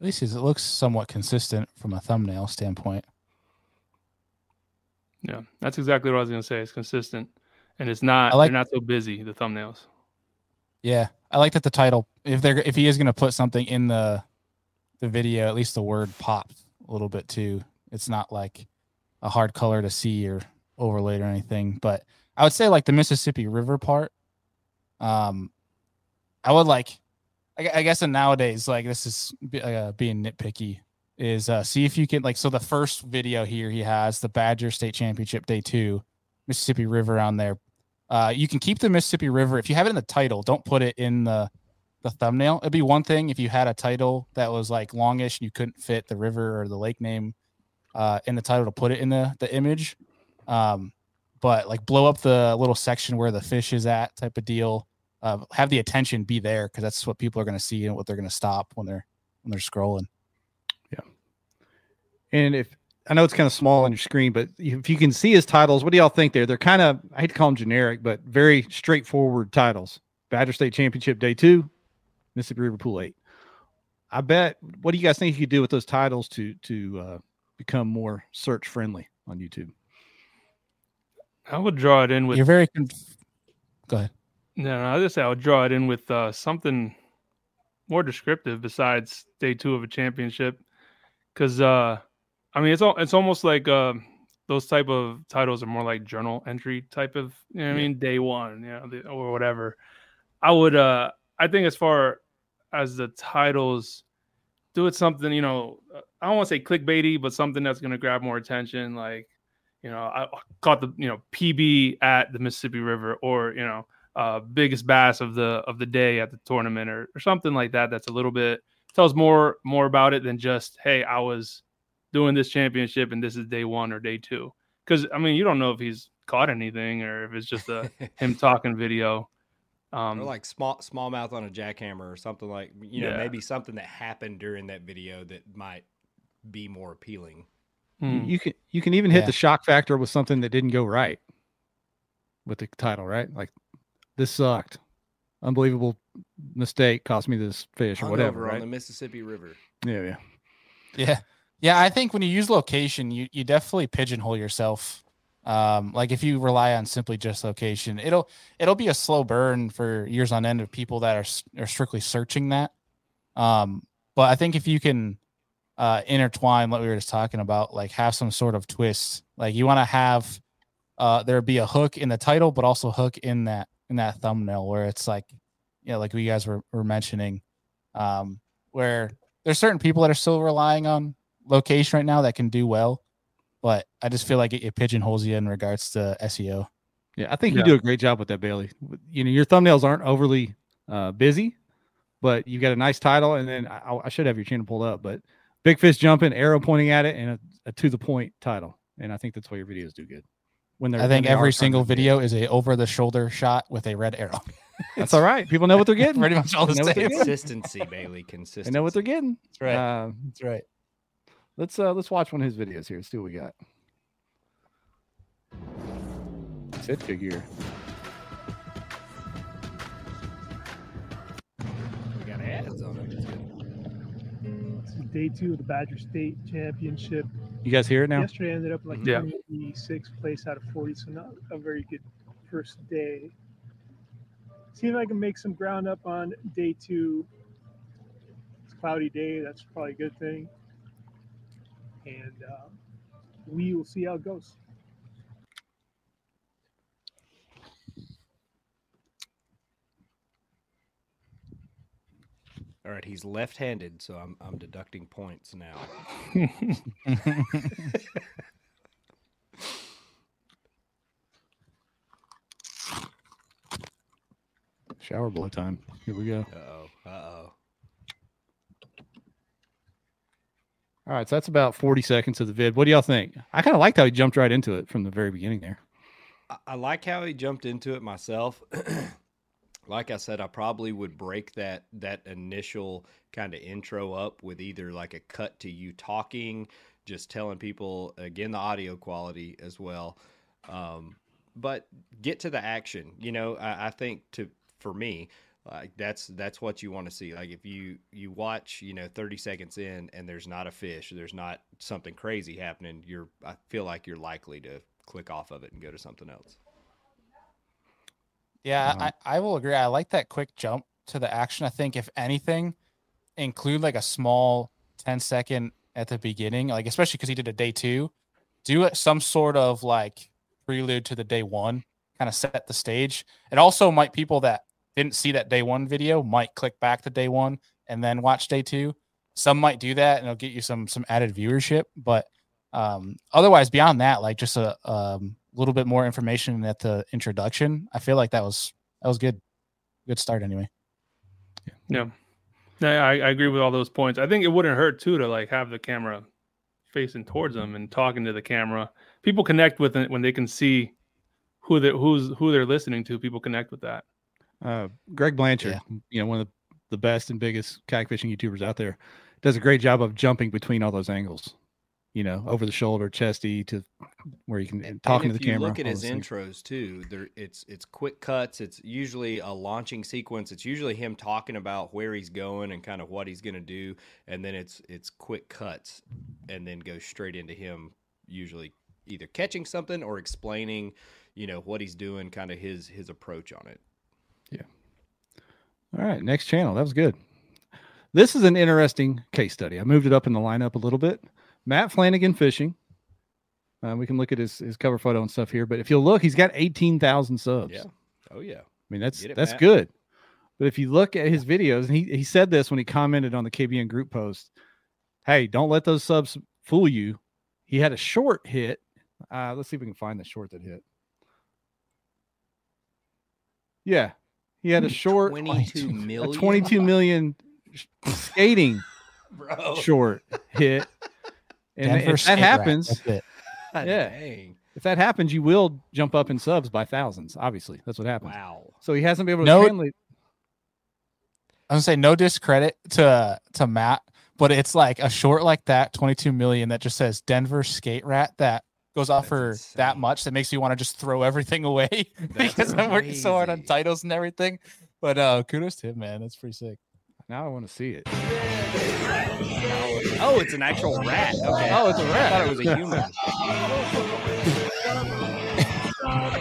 At least it looks somewhat consistent from a thumbnail standpoint. Yeah, that's exactly what I was gonna say. It's consistent, and it's not. I like- they're not so busy. The thumbnails. Yeah, I like that the title. If they're if he is going to put something in the the video, at least the word pops a little bit too. It's not like a hard color to see or overlaid or anything. But I would say like the Mississippi River part. Um, I would like. I, I guess nowadays, like this is uh, being nitpicky. Is uh, see if you can like so the first video here he has the Badger State Championship Day Two, Mississippi River on there. Uh, you can keep the Mississippi River if you have it in the title. Don't put it in the the thumbnail. It'd be one thing if you had a title that was like longish and you couldn't fit the river or the lake name uh, in the title to put it in the the image. Um, but like blow up the little section where the fish is at type of deal. Uh, have the attention be there because that's what people are going to see and what they're going to stop when they're when they're scrolling. Yeah. And if I know it's kind of small on your screen, but if you can see his titles, what do y'all think there? They're kind of I hate to call them generic, but very straightforward titles. Badger State Championship Day Two, Mississippi River Pool Eight. I bet. What do you guys think you could do with those titles to to uh, become more search friendly on YouTube? I would draw it in with. You're very. Conf- Go ahead. No, no, I just say I would draw it in with uh, something more descriptive besides day two of a championship, because uh, I mean it's all it's almost like uh, those type of titles are more like journal entry type of you know what I mean day one, you know, the, or whatever. I would uh, I think as far as the titles, do it something you know uh, I don't want to say clickbaity, but something that's going to grab more attention, like you know I caught the you know PB at the Mississippi River, or you know uh, biggest bass of the of the day at the tournament or, or something like that that's a little bit tells more more about it than just hey i was doing this championship and this is day one or day two. Because i mean you don't know if he's caught anything or if it's just a him talking video um or like small smallmouth on a jackhammer or something like you know Yeah. maybe something that happened during that video that might be more appealing. You- hmm. You can you can even hit Yeah. the shock factor with something that didn't go right with the title, right? Like this sucked. Unbelievable mistake cost me this fish or whatever, Hungover on right? the Mississippi River. Yeah, yeah. Yeah. Yeah, I think when you use location, you you definitely pigeonhole yourself. Um, like if you rely on simply just location, it'll it'll be a slow burn for years on end of people that are are strictly searching that. Um, but I think if you can uh, intertwine what we were just talking about, like have some sort of twist, like you want to have uh, there be a hook in the title, but also hook in that in that thumbnail where it's like, you know, like we guys were, were mentioning, um, where there's certain people that are still relying on location right now that can do well, but I just feel like it, it pigeonholes you in regards to SEO. Yeah, I think Yeah. you do a great job with that, Bailey. You know, your thumbnails aren't overly uh, busy, but you've got a nice title, and then I, I should have your channel pulled up. But big fish jumping, arrow pointing at it, and a, a to the point title, and I think that's why your videos do good. When they're, I think they every single video is a over the shoulder shot with a red arrow. That's all right. People know what they're getting. Pretty much all the They know what same. Consistency, Bailey. Consistency. They Consistency. know what they're getting. That's right. Uh, That's right. Let's uh, let's watch one of his videos here. Let's See what we got. Sitka gear. We got ads on it. It's good. Day two of the Badger State Championship. You guys hear it now? Yesterday, ended up like Yeah. 26th place out of 40, so not a very good first day. See if I can make some ground up on day two. It's a cloudy day, that's probably a good thing. And uh, we will see how it goes. All right, he's left-handed, so I'm I'm deducting points now. Shower blow time. Here we go. Uh oh. Uh oh. All right, so that's about 40 seconds of the vid. What do y'all think? I kind of liked how he jumped right into it from the very beginning there. I, like how he jumped into it myself. like I said, I probably would break that that initial kind of intro up with either like a cut to you talking, just telling people again the audio quality as well. Um, but get to the action. You know, I, I think to for me, like that's that's what you want to see. Like if you you watch, you know, 30 seconds in and there's not a fish, there's not something crazy happening, you're I feel like you're likely to click off of it and go to something else. Yeah, Um, I, I will agree. I like that quick jump to the action. I think if anything, include like a small 10 second at the beginning, like especially because he did a day two, do some sort of like prelude to the day one, kind of set the stage. And also might people that didn't see that day one video might click back to day one and then watch day two. Some might do that and it'll get you some some added viewership. But um otherwise beyond that, like just a um little bit more information at the introduction. I feel like that was that was good. Good start anyway. Yeah, I, I agree with all those points. I think it wouldn't hurt too to like have the camera facing towards them and talking to the camera. People connect with it when they can see who they who's who they're listening to. People connect with that. Uh, Greg Blanchard, you know, one of the, the best and biggest kayak fishing YouTubers out there, does a great job of jumping between all those angles. You know, over the shoulder, chesty to where you can And- talking and to the camera. Look at his intros too. There, it's it's quick cuts. It's usually a launching sequence. It's usually him talking about where he's going and kind of what he's going to do, and then it's it's quick cuts, and then goes straight into him usually either catching something or explaining, you know, what he's doing, kind of his his approach on it. All right, next channel. That was good. This is an interesting case study. I moved it up in the lineup a little bit. Matt Flanagan fishing. Uh, we can look at his his cover photo and stuff here, but if you'll look, he's got eighteen thousand subs. Yeah. Oh yeah. I mean that's it, that's Matt. good. But if you look at his videos, and he he said this when he commented on the KBN group post, hey, don't let those subs fool you. He had a short hit. Uh, let's see if we can find the short that hit. Yeah, he had a short, 22 a million. 22 million skating bro. short hit. And Denver if that happens, that's it. yeah. Dang. if that happens, you will jump up in subs by thousands. Obviously, that's what happens. Wow. So he hasn't been able to No- translate. I'm gonna say no discredit to to Matt, but it's like a short like that, 22 million that just says Denver Skate Rat that goes off That's for that much that makes me want to just throw everything away because I'm working so hard on titles and everything. But uh kudos to him, man. That's pretty sick. Now I want to see it. Oh, it's an actual rat. Okay. Oh, it's a rat. I thought it was a human.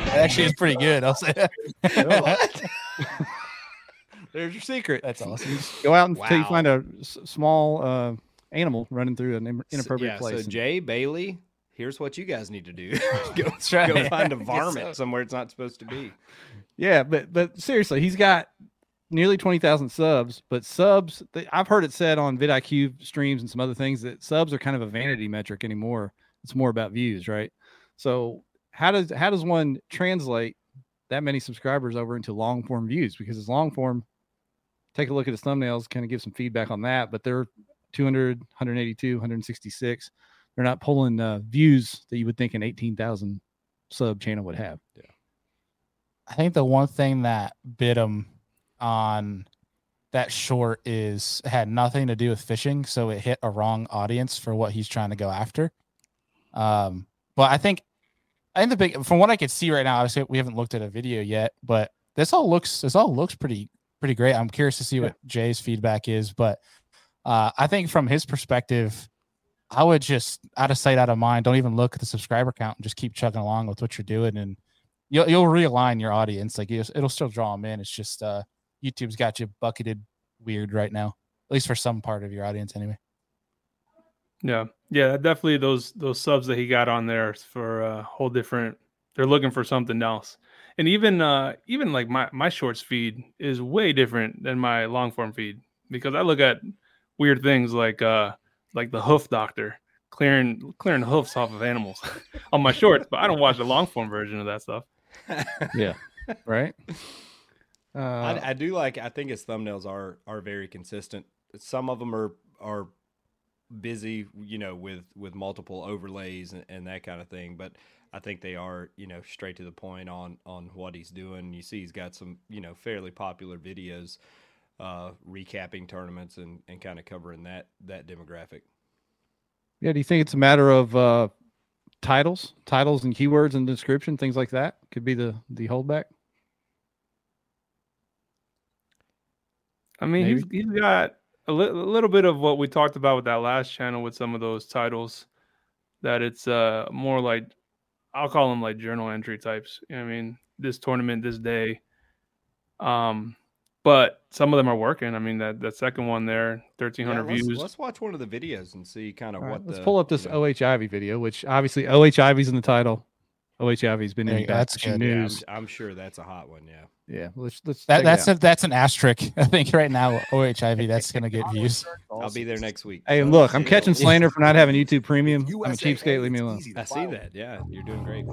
It actually is pretty good. I'll say that. There's your secret. That's awesome. Go out until you Wow. find a s- small uh, animal running through an im- So- inappropriate yeah, place. So Jay Bailey, here's what you guys need to do. go, right. go find a varmint sir. somewhere it's not supposed to be. yeah, but but seriously, he's got nearly twenty thousand subs. But subs, th- I've heard it said on vidIQ streams and some other things that subs are kind of a vanity metric anymore. It's more about views, right? So how does how does one translate that many subscribers over into long form views? Because it's long form. Take a look at his thumbnails, kind of give some feedback on that. But they're 200, 182, 166. They're not pulling uh, views that you would think an 18,000 sub channel would have. Yeah. I think the one thing that bit him on that short is had nothing to do with fishing, so it hit a wrong audience for what he's trying to go after. Um, but I think I think the big from what I could see right now, obviously we haven't looked at a video yet, but this all looks this all looks pretty pretty great. I'm curious to see what Jay's feedback is, but uh, I think from his perspective, I would just out of sight, out of mind. Don't even look at the subscriber count and just keep chugging along with what you're doing, and you'll you'll realign your audience. Like it'll, still draw them in. It's just uh, YouTube's got you bucketed weird right now, at least for some part of your audience, anyway. Yeah, yeah, definitely those those subs that he got on there for a whole different. They're looking for something else, and even uh even like my my shorts feed is way different than my long form feed because I look at weird things like uh like the hoof doctor clearing clearing hoofs off of animals on my shorts, but I don't watch the long form version of that stuff. Yeah. right. Uh, I, I do like. I think his thumbnails are are very consistent. Some of them are are busy, you know, with with multiple overlays and, and that kind of thing. But I think they are, you know, straight to the point on on what he's doing. You see, he's got some, you know, fairly popular videos uh, recapping tournaments and and kind of covering that that demographic. yeah. Do you think it's a matter of uh, titles, titles and keywords and description, things like that could be the the holdback? I mean, he's he's got a, li- a little bit of what we talked about with that last channel with some of those titles. That it's uh more like I'll call them like journal entry types. You know I mean? This tournament, this day. Um, but some of them are working. I mean, that that second one there, 1300 Yeah, let's, views. let's watch one of the videos and see kind of All right, what. let's the, pull up this you know- OH Ivie video, which obviously OH Ivie's in the title. OH Ivie's been There in you go, that's issue good. Yeah, I'm, news. I'm sure that's a hot one. Yeah. Yeah, let's let's That that's a, that's an asterisk. I think right now OHIV that's gonna get views. I'll be there next week. Hey, so look, I'm catching you. slander for not having YouTube Premium. I'm a USA, cheapskate. Leave me alone. I see that. Yeah, you're doing great.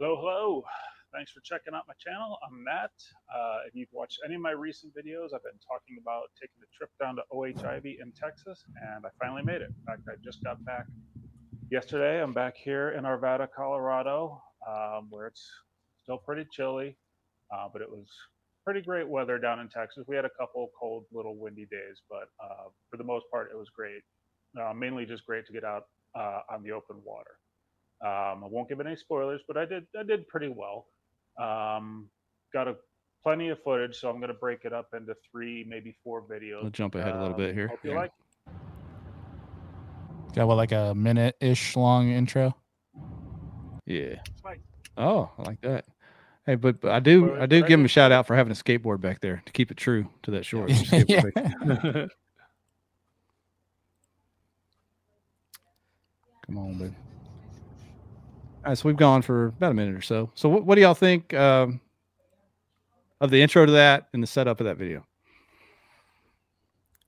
Hello, hello. Thanks for checking out my channel. I'm Matt. Uh, if you've watched any of my recent videos, I've been talking about taking a trip down to OHIV in Texas, and I finally made it. In fact, I just got back yesterday. I'm back here in Arvada, Colorado, um, where it's still pretty chilly, uh, but it was pretty great weather down in Texas. We had a couple cold, little windy days, but uh, for the most part, it was great. Uh, mainly just great to get out uh, on the open water. Um, I won't give any spoilers, but I did I did pretty well. Um, got a plenty of footage, so I'm going to break it up into three, maybe four videos. We'll jump ahead a little Um, bit here. Hope you Yeah. like. Got what like a minute ish long intro. Yeah. Oh, I like that. Hey, but, but I do Well, I do give him a shout out for having a skateboard back there to keep it true to that short. skateboard Yeah. back there. Come on, baby. All right, so we've gone for about a minute or so. So what, what do y'all think um, of the intro to that and the setup of that video?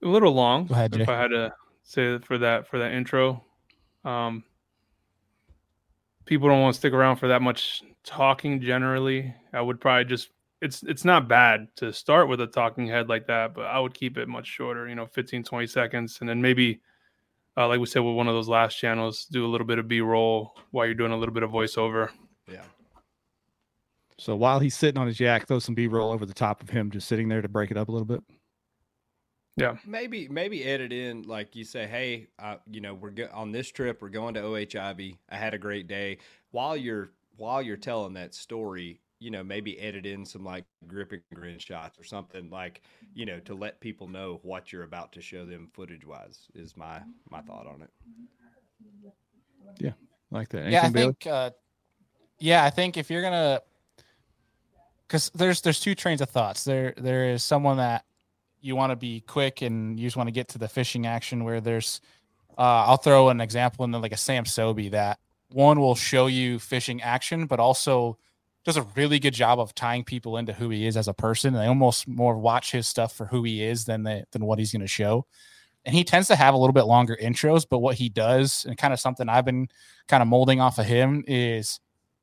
a little long. Go ahead, if I had to say for that for that intro. Um, people don't want to stick around for that much talking. Generally, I would probably just it's it's not bad to start with a talking head like that, but I would keep it much shorter. You know, 15, 20 seconds, and then maybe. Uh, like we said with one of those last channels, do a little bit of B roll while you're doing a little bit of voiceover. Yeah. So while he's sitting on his yak, throw some B roll over the top of him, just sitting there to break it up a little bit. Yeah. Maybe maybe edit in like you say, hey, uh, you know, we're go- on this trip. We're going to OHIV. I had a great day. While you're while you're telling that story, you know, maybe edit in some like grip and grin shots or something like, you know, to let people know what you're about to show them footage wise. Is my my thought on it. Yeah like that. yeah, I think. Uh, yeah, I think if you're gonna, because there's there's two trains of thoughts. There there is someone that you want to be quick and you just want to get to the fishing action. Where there's, uh, I'll throw an example in there, like a Sam Sobe that one will show you fishing action, but also does a really good job of tying people into who he is as a person. They almost more watch his stuff for who he is than they than what he's going to show. And he tends to have a little bit longer intros, but what he does, and kind of something I've been kind of molding off of him, is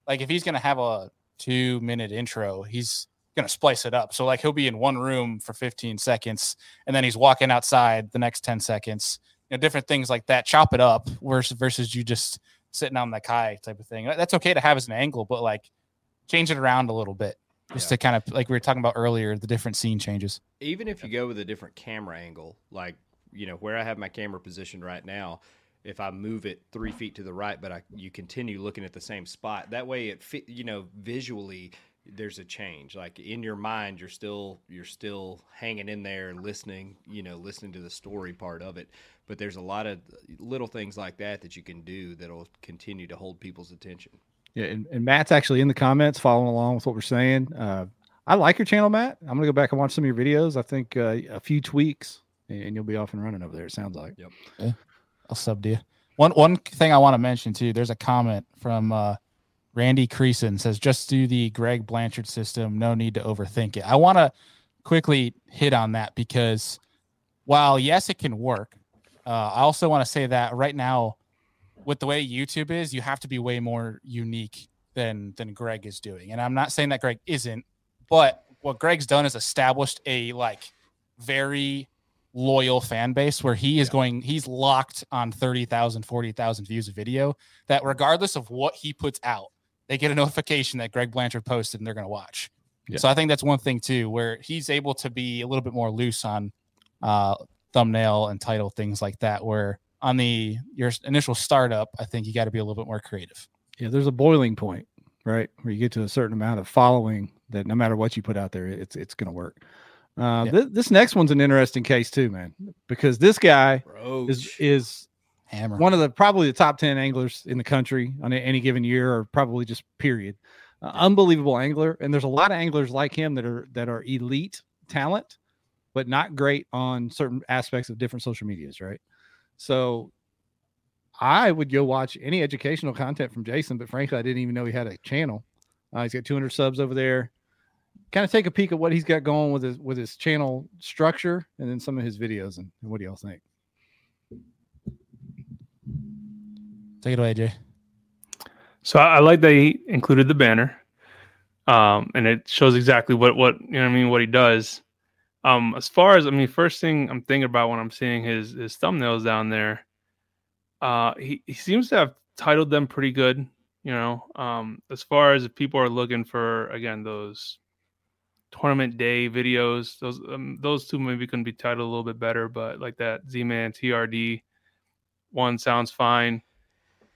like if he's going to have a two minute intro, he's going to splice it up. So like he'll be in one room for 15 seconds, and then he's walking outside the next 10 seconds. You know, different things like that. Chop it up versus versus you just sitting on the kai type of thing. That's okay to have as an angle, but like change it around a little bit just Yeah. to kind of like we were talking about earlier, the different scene changes. even if you go with a different camera angle, like you know where I have my camera positioned right now, if I move it three feet to the right, but I you continue looking at the same spot, that way it fit. You know, visually there's a change. Like in your mind, you're still you're still hanging in there and listening. You know, listening to the story part of it. But there's a lot of little things like that that you can do that'll continue to hold people's attention. Yeah, and, and Matt's actually in the comments following along with what we're saying. Uh, I like your channel, Matt. I'm gonna go back and watch some of your videos. I think uh, a few tweaks and you'll be off and running over there. It sounds like. Yep. I'll sub to you. One one thing I want to mention too. There's a comment from uh, Randy Creason says just do the Greg Blanchard system. No need to overthink it. I want to quickly hit on that because while yes, it can work, uh, I also want to say that right now, with the way YouTube is, you have to be way more unique than than Greg is doing. And I'm not saying that Greg isn't, but what Greg's done is established a like very loyal fan base where he is Yeah. going he's locked on 30,000 40,000 views a video that regardless of what he puts out they get a notification that Greg Blanchard posted and they're going to watch. Yeah. So I think that's one thing too where he's able to be a little bit more loose on uh thumbnail and title things like that where on the your initial startup I think you got to be a little bit more creative. Yeah, there's a boiling point, right, where you get to a certain amount of following that no matter what you put out there, it's it's gonna work. Uh, Yeah. thi- this next one's an interesting case too, man, because this guy Roach. is is Hammer. one of the probably the top 10 anglers in the country on any given year or probably just period uh, unbelievable angler and there's a lot of anglers like him that are that are elite talent but not great on certain aspects of different social medias right so i would go watch any educational content from jason but frankly i didn't even know he had a channel uh, he's got 200 subs over there kind of take a peek at what he's got going with his with his channel structure and then some of his videos and, and what do y'all think Take it away, Jay. So I, I like that he included the banner, um, and it shows exactly what what you know. What I mean, what he does. Um, as far as I mean, first thing I'm thinking about when I'm seeing his his thumbnails down there, uh, he he seems to have titled them pretty good. You know, um, as far as if people are looking for again those tournament day videos, those um, those two maybe can be titled a little bit better, but like that Z Man TRD one sounds fine.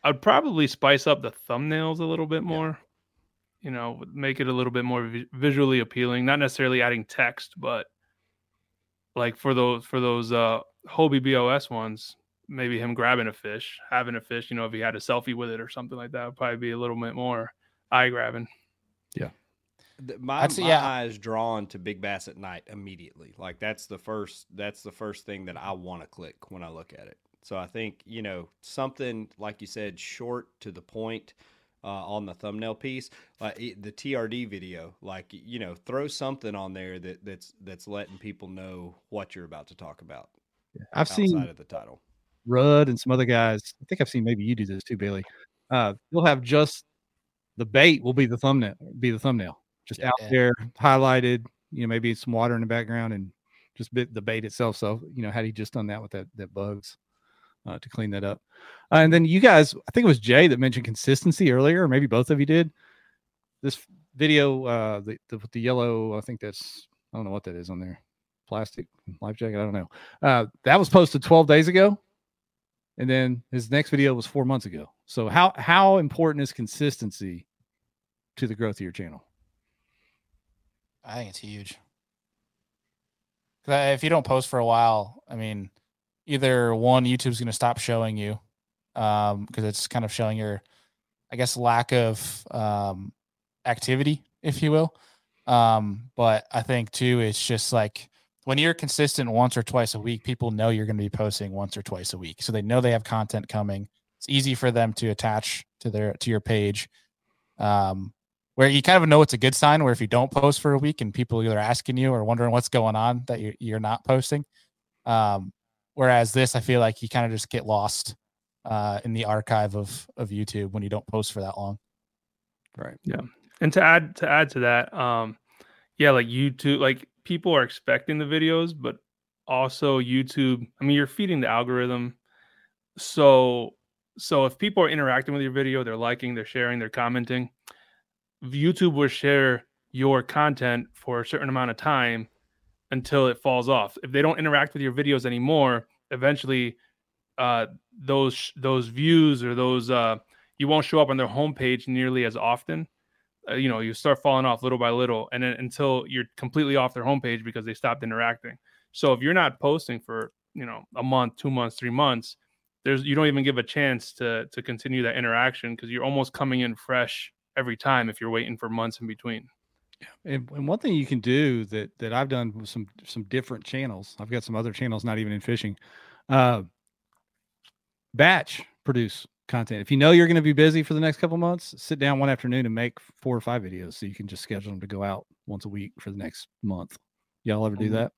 I'd probably spice up the thumbnails a little bit more. You know, make it a little bit more vi- visually appealing. Not necessarily adding text, but like for those for those uh Hobie BOS ones, maybe him grabbing a fish, having a fish. You know, if he had a selfie with it or something like that, would probably be a little bit more eye grabbing. Yeah. My, I'd my yeah. eye is drawn to Big Bass at Night immediately. Like that's the first that's the first thing that I want to click when I look at it. So I think you know something like you said, short to the point uh, on the thumbnail piece, like it- the TRD video. Like you know, throw something on there that that's that's letting people know what you're about to talk about I've outside seen of the title. Rudd and some other guys. I think I've seen maybe you do this too, Bailey. Uh, you'll have just the bait will be the thumbnail, be the thumbnail, just Yeah. out there highlighted. You know, maybe some water in the background and just bit the bait itself. So you know, had he just done that with that that bugs uh, to clean that up, uh, and then you guys, I think it was Jay that mentioned consistency earlier, or maybe both of you did. This video, uh, the the, the yellow, I think that's I don't know what that is on there, plastic life jacket. I don't know. Uh, that was posted 12 days ago and then his next video was four months ago. So how how important is consistency to the growth of your channel? I think it's huge. uh, If you don't post for a while, I mean, either one, YouTube's going to stop showing you um, because it's kind of showing your, I guess, lack of um, activity, if you will. Um, but I think too, it's just like when you're consistent once or twice a week, people know you're going to be posting once or twice a week, so they know they have content coming. It's easy for them to attach to their to your page. Um, where you kind of know it's a good sign where if you don't post for a week and people either asking you or wondering what's going on that you're, you're not posting um, whereas this i feel like you kind of just get lost uh, in the archive of of youtube when you don't post for that long Right. Yeah. And to add to add to that, um, yeah, like YouTube, like people are expecting the videos, but also YouTube. I mean, you're feeding the algorithm, so so if people are interacting with your video, they're liking, they're sharing, they're commenting. YouTube will share your content for a certain amount of time until it falls off. If they don't interact with your videos anymore, eventually uh those those views or those uh you won't show up on their homepage nearly as often. Uh, you know, you start falling off little by little, and then until you're completely off their homepage because they stopped interacting. So if you're not posting for you know a month, two months, three months, there's you don't even give a chance to to continue that interaction because you're almost coming in fresh every time if you're waiting for months in between. And, and one thing you can do that that I've done with some some different channels. I've got some other channels not even in fishing. Uh, batch produce content. If you know you're going to be busy for the next couple months, sit down one afternoon and make four or five videos so you can just schedule them to go out once a week for the next month. Y'all ever do Mhm. that?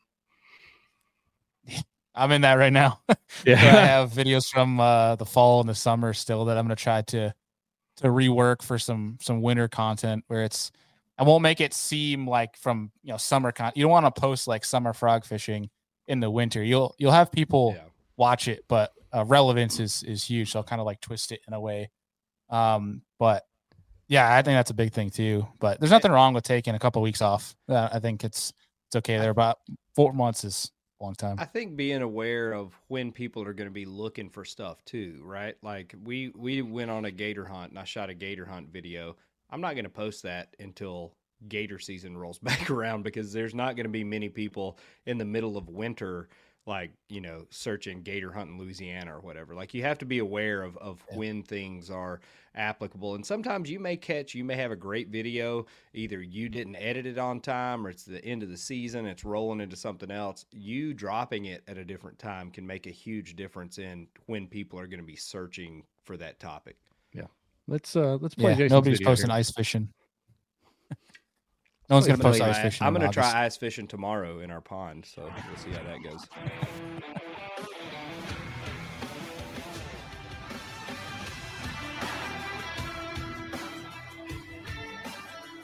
i'm in that right now So I have videos from uh, the fall and the summer still that I'm gonna try to to rework for some some winter content where it's I won't make it seem like from you know summer con. You don't want to post like summer frog fishing in the winter. You'll you'll have people Yeah. watch it, but uh, relevance is is huge. So I'll kind of like twist it in a way. Um, but yeah, I think that's a big thing too. But there's nothing wrong with taking a couple weeks off. Uh, I think it's it's okay there. About four months is a long time. I think being aware of when people are going to be looking for stuff too, right? Like we we went on a gator hunt and I shot a gator hunt video. I'm not going to post that until gator season rolls back around because there's not going to be many people in the middle of winter like, you know, searching gator hunt in Louisiana or whatever. Like you have to be aware of of Yeah. when things are applicable. And sometimes you may catch, you may have a great video, either you mm-hmm. didn't edit it on time or it's the end of the season, it's rolling into something else. You dropping it at a different time can make a huge difference in when people are going to be searching for that topic. Let's uh let's play Yeah, Jason's nobody's video posting here. ice fishing. no one's gonna post ice fishing. I'm going to try August. ice fishing tomorrow in our pond, so we'll see how that goes.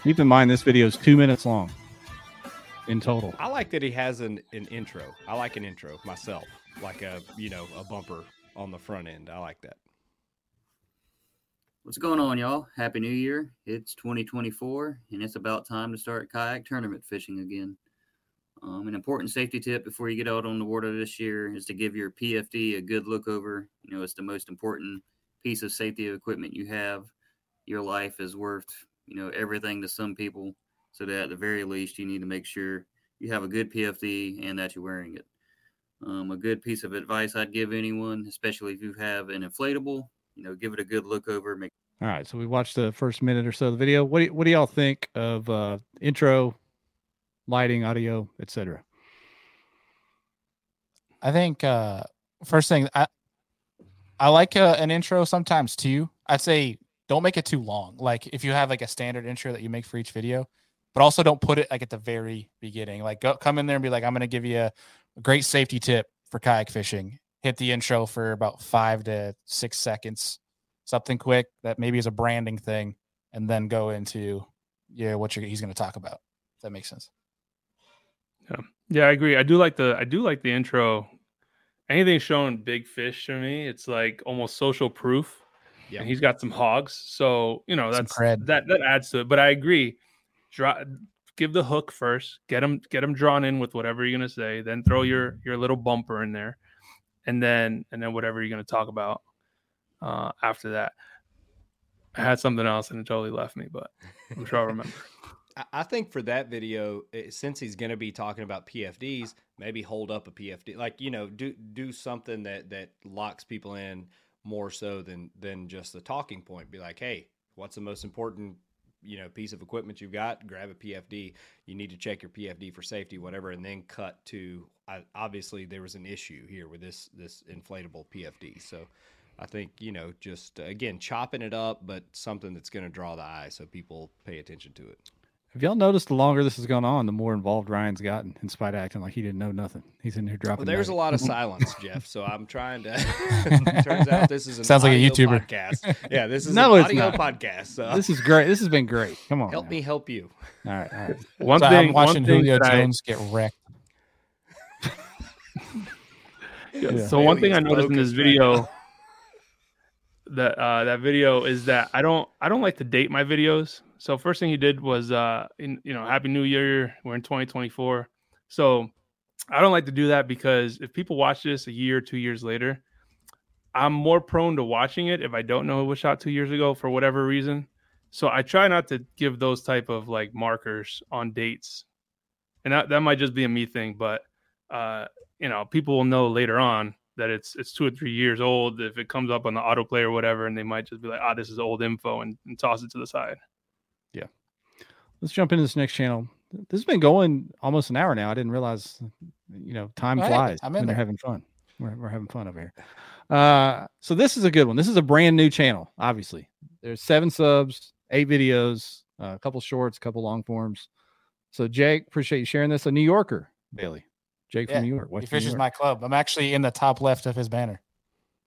Keep in mind this video is two minutes long in total. I like that he has an, an intro. I like an intro myself, like a you know a bumper on the front end. I like that. What's going on, y'all? Happy New Year. It's 2024, and it's about time to start kayak tournament fishing again. Um, an important safety tip before you get out on the water this year is to give your PFD a good look over. You know, it's the most important piece of safety equipment you have. Your life is worth, you know, everything to some people. So that at the very least, you need to make sure you have a good PFD and that you're wearing it. Um, a good piece of advice I'd give anyone, especially if you have an inflatable, you know, give it a good look over. Make All right, so we watched the first minute or so of the video. What do, what do y'all think of uh, intro, lighting, audio, etc.? I think uh first thing I I like uh, an intro sometimes too. I'd say don't make it too long. Like if you have like a standard intro that you make for each video, but also don't put it like at the very beginning. Like go come in there and be like, I'm gonna give you a, a great safety tip for kayak fishing. Hit the intro for about five to six seconds, something quick that maybe is a branding thing, and then go into yeah what you're, he's gonna talk about. If that makes sense. Yeah, yeah, I agree. I do like the I do like the intro. Anything showing big fish to me, it's like almost social proof. Yeah. And he's got some hogs, so you know Some that's that that adds to it. But I agree. Draw, give the hook first. Get him get him drawn in with whatever you're gonna say. Then throw your your little bumper in there, and then and then whatever you're gonna talk about uh, after that. I had something else and it totally left me, but I'm sure I'll remember. I- think for that video, since he's going to be talking about PFDs, maybe hold up a PFD, like you know, do do something that that locks people in more so than than just the talking point. Be like, hey, what's the most important you know piece of equipment you've got? Grab a PFD. You need to check your PFD for safety, whatever, and then cut to. Obviously, there was an issue here with this this inflatable PFD, so. I think you know, just uh, again chopping it up, but something that's going to draw the eye, so people pay attention to it. Have y'all noticed the longer this has gone on, the more involved Ryan's gotten in spite of acting like he didn't know nothing. He's in here dropping. Well, there's a lot of silence, Jeff. So I'm trying to. turns out this is an Sounds like a audio YouTuber. podcast. Yeah, this is No, an it's audio not. podcast. So This is great. This has been great. Come on, help now. me help you. All right, all right. One So thing I'm watching thing Julio that I- Jones get wrecked. Yeah. So one thing I noticed in this focused right video that uh that video is that I don't I don't like to date my videos. So first thing he did was uh in, you know, happy new year. We're in 2024. So I don't like to do that because if people watch this a year, 2 years later, I'm more prone to watching it if I don't know it was shot 2 years ago for whatever reason. So I try not to give those type of like markers on dates. And that, that might just be a me thing, but uh you know, people will know later on that it's it's two or three years old if it comes up on the autoplay or whatever, and they might just be like, "Ah, this is old info," and, and toss it to the side. Let's jump into this next channel. This has been going almost an hour now. I didn't realize, you know, time All right, flies I'm when in they're there. having fun. We're, we're having fun over here. Uh, so this is a good one. This is a brand new channel. Obviously, there's seven subs, eight videos, uh, a couple shorts, a couple long forms. So Jake, appreciate you sharing this. A New Yorker, Bailey. Jake Yeah, from New York. He fishes York. my club. I'm actually in the top left of his banner.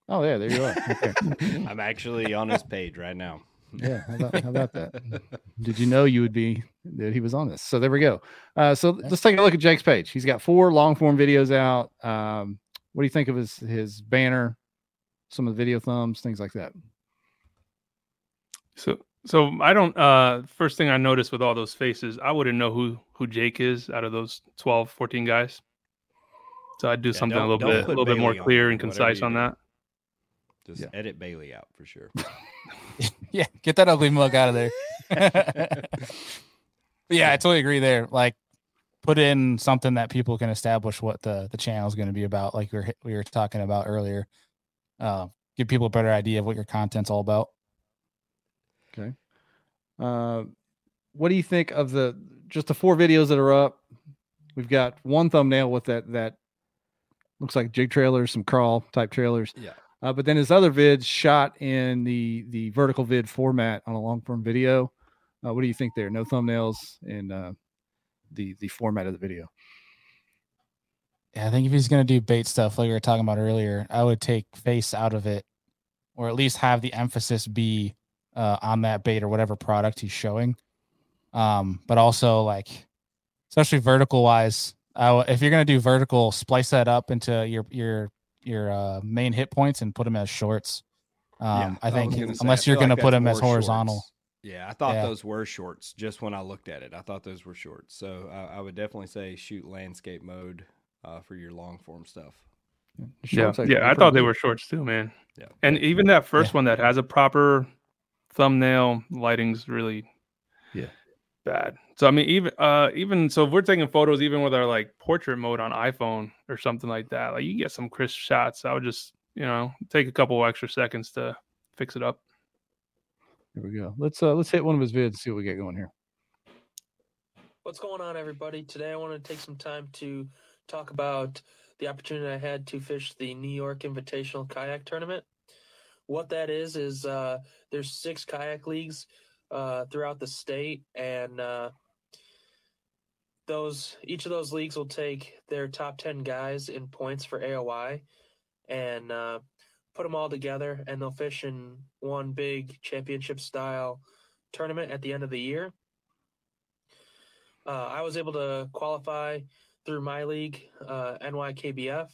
Oh yeah, there you are. Okay. I'm actually on his page right now. Yeah, how about, how about that? Did you know you would be that he was on this? So there we go. Uh, so let's take a look at Jake's page. He's got four long form videos out. Um, what do you think of his his banner? Some of the video thumbs, things like that. So, so I don't. uh First thing I noticed with all those faces, I wouldn't know who who Jake is out of those 12, 14 guys. So I'd do Yeah, something a little bit, a put little bit more Bailey on clear and concise on do. that. Just Yeah. edit Bailey out for sure. Yeah, get that ugly mug out of there. But yeah, I totally agree there. Like, put in something that people can establish what the the channel is going to be about, like we were we were talking about earlier. Uh, give people a better idea of what your content's all about. Okay. Uh, what do you think of the just the four videos that are up? We've got one thumbnail with that that looks like jig trailers, some crawl type trailers. Yeah. Uh, but then his other vids shot in the the vertical vid format on a long form video. Uh, what do you think there? No thumbnails and uh, the the format of the video. Yeah, I think if he's going to do bait stuff like we were talking about earlier, I would take face out of it, or at least have the emphasis be uh, on that bait or whatever product he's showing. Um, but also like, especially vertical wise, if you're gonna do vertical, splice that up into your your your uh, main hit points and put them as shorts. Um, I was think gonna say, unless you're feel gonna put them as horizontal. shorts. Yeah, I thought Yeah. those were shorts just when I looked at it. I thought those were shorts. So I, I would definitely say shoot landscape mode uh, for your long form stuff. The Yeah, shorts yeah. I thought they were shorts too, man. Yeah. And even that first one that has a proper thumbnail lighting's really Yeah. Bad. So I mean, even uh, even so, if we're taking photos, even with our like portrait mode on iPhone or something like that, like you get some crisp shots. I would just you know take a couple extra seconds to fix it up. Here we go. Let's uh let's hit one of his vids and see what we get going here. What's going on, everybody? Today I want to take some time to talk about the opportunity I had to fish the New York Invitational Kayak Tournament. What that is is uh, there's six kayak leagues uh, throughout the state, and uh, those each of those leagues will take their top ten guys in points for AOI, and uh, put them all together, and they'll fish in one big championship style tournament at the end of the year. Uh, I was able to qualify through my league, uh, NYKBF.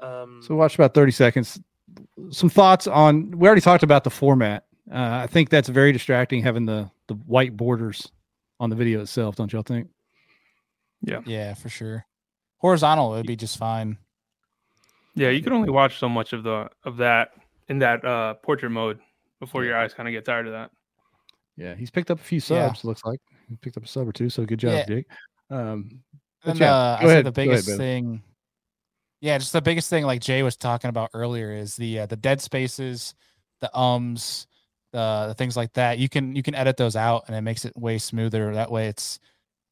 Um, So we watched about 30 seconds. Some thoughts on we already talked about the format. Uh, I think that's very distracting having the the white borders on the video itself, don't y'all think? Yeah, Yeah, for sure. Horizontal would be just fine. yeah. You can only watch so much of the of that in that uh, portrait mode before your eyes kind of get tired of that. Yeah, he's picked up a few Yeah. subs, looks like. He picked up a sub or two, so good job, Yeah. Dick. Um but And yeah, uh, go I said ahead, the go ahead, biggest thing, yeah, just the biggest thing, like Jay was talking about earlier, is the uh, the dead spaces, the ums, the, the things like that. You can you can edit those out, and it makes it way smoother. That way, it's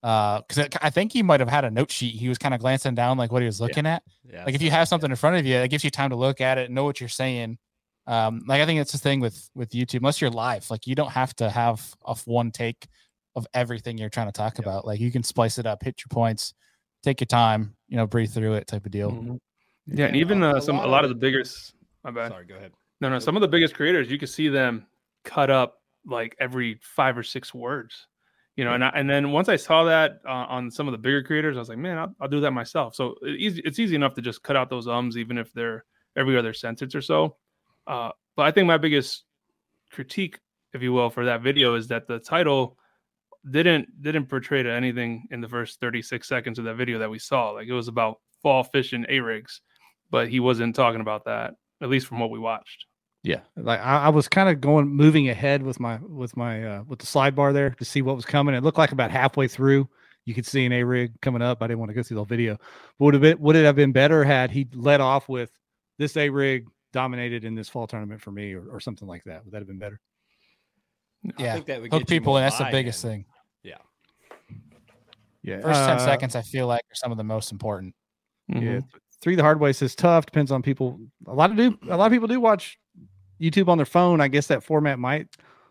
uh, because I think he might have had a note sheet. He was kind of glancing down, like what he was looking at. Yeah. Like if you have something in front of you, it gives you time to look at it, and know what you're saying. Um, like I think it's the thing with with YouTube, unless you're live, like you don't have to have a f- one take of everything you're trying to talk about. Like you can splice it up, hit your points, take your time, you know, breathe through it, type of deal. Mhm. Yeah, and even uh, some a lot lot of of the biggest. My bad. Sorry, go ahead. No, no. Some of the biggest creators, you can see them cut up like every five or six words. You know, and I, and then once I saw that uh, on some of the bigger creators, I was like, man, I'll, I'll do that myself. So it easy, it's easy enough to just cut out those ums, even if they're every other sentence or so. Uh, but I think my biggest critique, if you will, for that video is that the title didn't didn't portray to anything in the first 36 seconds of that video that we saw. Like it was about fall fishing a rigs, but he wasn't talking about that, at least from what we watched. Yeah, like I, I was kind of going moving ahead with my with my uh with the slide bar there to see what was coming. It looked like about halfway through you could see an A rig coming up. I didn't want to go through the whole video. Would have been would it have been better had he led off with this A rig dominated in this fall tournament for me or, or something like that? Would that have been better? I Yeah, think that would hook get people more in. That's the biggest buy-in. thing. Yeah. yeah. First ten uh, seconds, I feel like, are some of the most important. Yeah, Mhm. three the hard way says tough. Depends on people. A lot of do a lot of people do watch YouTube on their phone. I guess that format might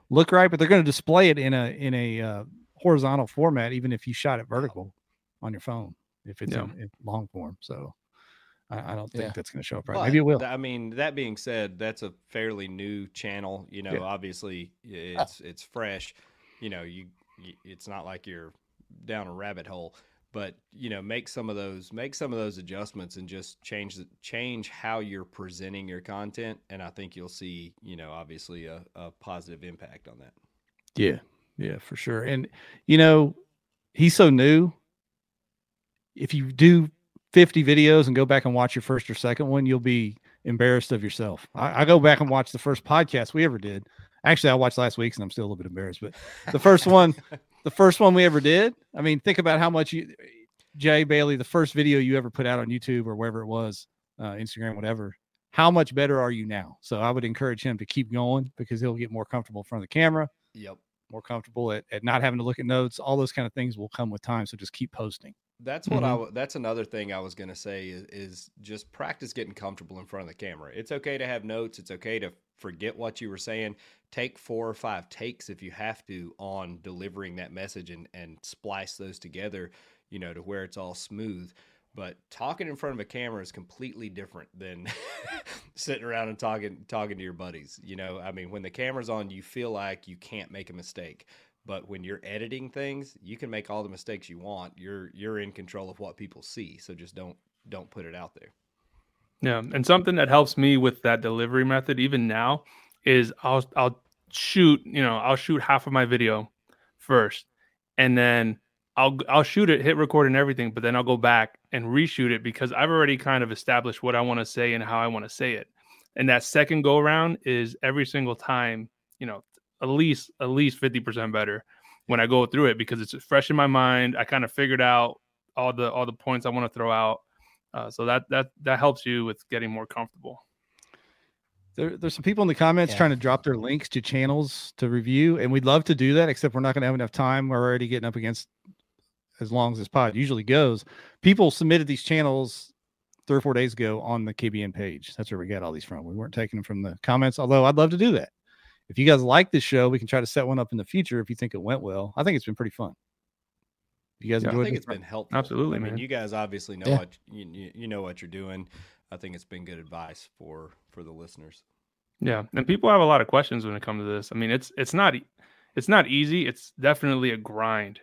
look right, but they're going to display it in a in a uh, horizontal format, even if you shot it vertical on your phone, if it's Yeah. in, in long form. So I, I don't think Yeah. that's going to show up right. But Maybe it will. I mean, that being said, that's a fairly new channel. You know, Yeah. obviously y- it's it's fresh. You know, you, you it's not like you're down a rabbit hole, but you know, make some of those make some of those adjustments and just change the change how you're presenting your content, and I think you'll see, you know, obviously a, a positive impact on that. Yeah, yeah, for sure. And you know, he's so new. If you do 50 videos and go back and watch your first or second one, you'll be embarrassed of yourself. I, I go back and watch the first podcast we ever did. Actually, I watched last week's and I'm still a little bit embarrassed, but the first one, the first one we ever did. I mean, think about how much you, Jay Bailey, the first video you ever put out on YouTube or wherever it was, uh, Instagram, whatever. How much better are you now? So I would encourage him to keep going because he'll get more comfortable in front of the camera Yep. more comfortable at, at not having to look at notes. All those kind of things will come with time. So just keep posting. That's what I. Mm-hmm. w- That's another thing I was gonna say is, is just practice getting comfortable in front of the camera. It's okay to have notes. It's okay to forget what you were saying. Take four or five takes if you have to on delivering that message and and splice those together. You know, to where it's all smooth. But talking in front of a camera is completely different than sitting around and talking talking to your buddies. You know, I mean, when the camera's on, you feel like you can't make a mistake. But when you're editing things, you can make all the mistakes you want. You're you're in control of what people see. So just don't don't put it out there. Yeah, and something that helps me with that delivery method even now is I'll I'll shoot, you know, I'll shoot half of my video first and then I'll I'll shoot it, hit record and everything, but then I'll go back and reshoot it because I've already kind of established what I want to say and how I want to say it. And that second go around is every single time, you know, at least at least 50% better when I go through it because it's fresh in my mind. I kind of figured out all the all the points I want to throw out. Uh, so that that that helps you with getting more comfortable. There, there's some people in the comments Yeah. trying to drop their links to channels to review, and we'd love to do that, except we're not going to have enough time. We're already getting up against as long as this pod usually goes. People submitted these channels three or four days ago on the KBN page. That's where we got all these from. We weren't taking them from the comments, although I'd love to do that. If you guys like this show, we can try to set one up in the future if you think it went well. I think it's been pretty fun. You guys Yeah, I I think it? it's been helpful. Absolutely, I mean, man. you guys obviously know Yeah. what you, you you know what you're doing. I think it's been good advice for for the listeners. Yeah, and people have a lot of questions when it comes to this. I mean, it's it's not it's not easy. It's definitely a grind.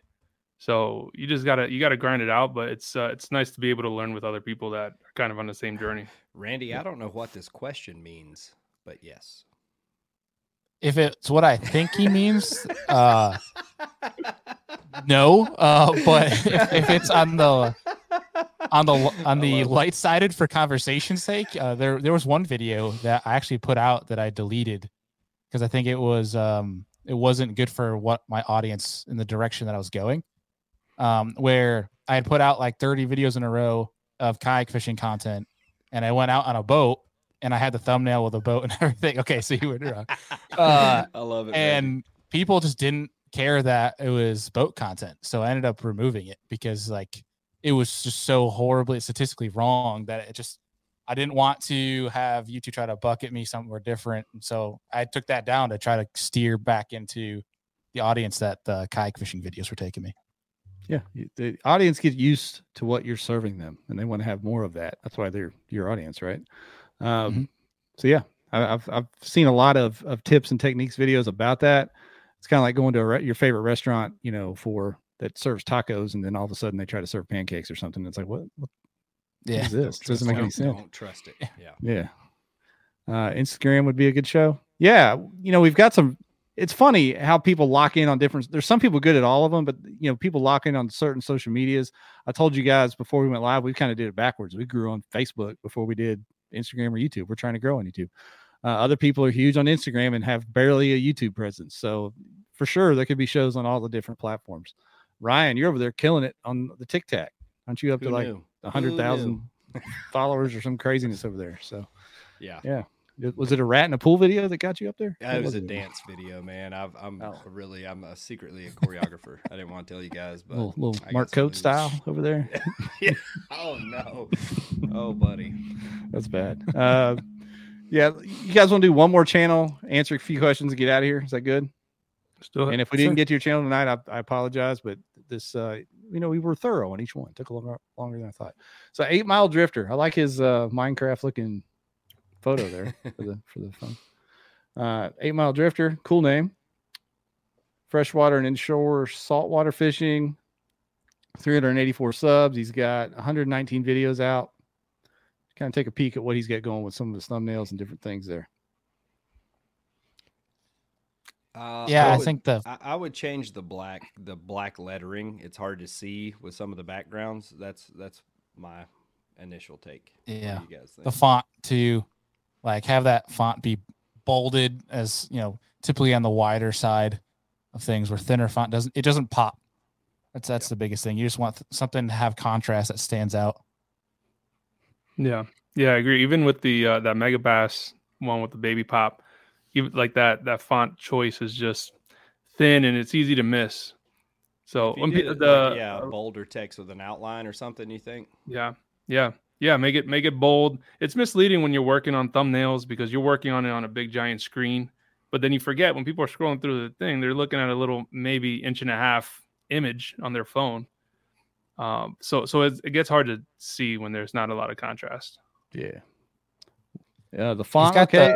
So you just gotta you gotta grind it out. But it's uh, it's nice to be able to learn with other people that are kind of on the same journey. Randy, I don't know what this question means, but yes. If it's what I think he means, uh, no. Uh, but if, if it's on the on the on the light sided for conversation's sake, uh, there there was one video that I actually put out that I deleted because I think it was um it wasn't good for what my audience in the direction that I was going. Um, where I had put out like 30 videos in a row of kayak fishing content, and I went out on a boat and I had the thumbnail with a boat and everything. Okay, so you were wrong. Uh, I love it. man. and people just didn't care that it was boat content so i ended up removing it because like it was just so horribly statistically wrong that it just i didn't want to have youtube try to bucket me somewhere different and so i took that down to try to steer back into the audience that the kayak fishing videos were taking me Yeah, the audience gets used to what you're serving them, and they want to have more of that. That's why they're your audience, right? Um, Mhm. So yeah, I, I've I've seen a lot of of tips and techniques videos about that. It's kind of like going to a re- your favorite restaurant, you know, for that serves tacos, and then all of a sudden they try to serve pancakes or something. It's like what? what yeah is this? Doesn't make any sense. Don't trust it. Yeah. Yeah. Uh, Instagram would be a good show. Yeah. You know, we've got some, it's funny how people lock in on different, there's some people good at all of them, but you know, people lock in on certain social medias. I told you guys before we went live, we kind of did it backwards. We grew on Facebook before we did Instagram or YouTube. We're trying to grow on YouTube. Uh, other people are huge on Instagram and have barely a YouTube presence. So for sure, there could be shows on all the different platforms. Ryan, you're over there killing it on the TikTok. Aren't you up Who to like a hundred thousand followers or some craziness over there? So Yeah. yeah. It- Was it a rat in a pool video that got you up there? Yeah, it was a it? dance video, man. I've, I'm Oh. really, I'm a secretly a choreographer. I didn't want to tell you guys, but little, little Mark some Coat style over there. yeah. Oh no. Oh, buddy. That's bad. Uh, yeah, you guys want to do one more channel, answer a few questions, and get out of here? Is that good? Let's do it. And if we didn't get to your channel tonight, I, I apologize, but this, uh, you know, we were thorough on each one. It took a longer, longer than I thought. So, Eight Mile Drifter. I like his uh, Minecraft looking photo there for the for the fun. Uh, Eight Mile Drifter, cool name. Freshwater and inshore saltwater fishing. 384 subs. He's got 119 videos out. Kind of take a peek at what he's got going with some of his thumbnails and different things there. Uh, yeah i would- think the I, I would change the black, the black lettering. It's hard to see with some of the backgrounds. That's that's my initial take. Yeah. you guys think? the font to like have that font be bolded as you know typically on the wider side of things where thinner font doesn't it doesn't pop. That's that's the biggest thing. You just want th- something to have contrast that stands out. Yeah, yeah, I agree. Even with the uh, that Megabass one with the baby pop, even like that that font choice is just thin and it's easy to miss. So when did the like, yeah, uh, bolder text with an outline or something, you think? yeah, yeah, yeah, make it make it bold. It's misleading when you're working on thumbnails because you're working on it on a big giant screen, but then you forget when people are scrolling through the thing, they're looking at a little maybe inch and a half image on their phone. Um, so so it, it gets hard to see when there's not a lot of contrast. Yeah. Yeah. The font. got Okay.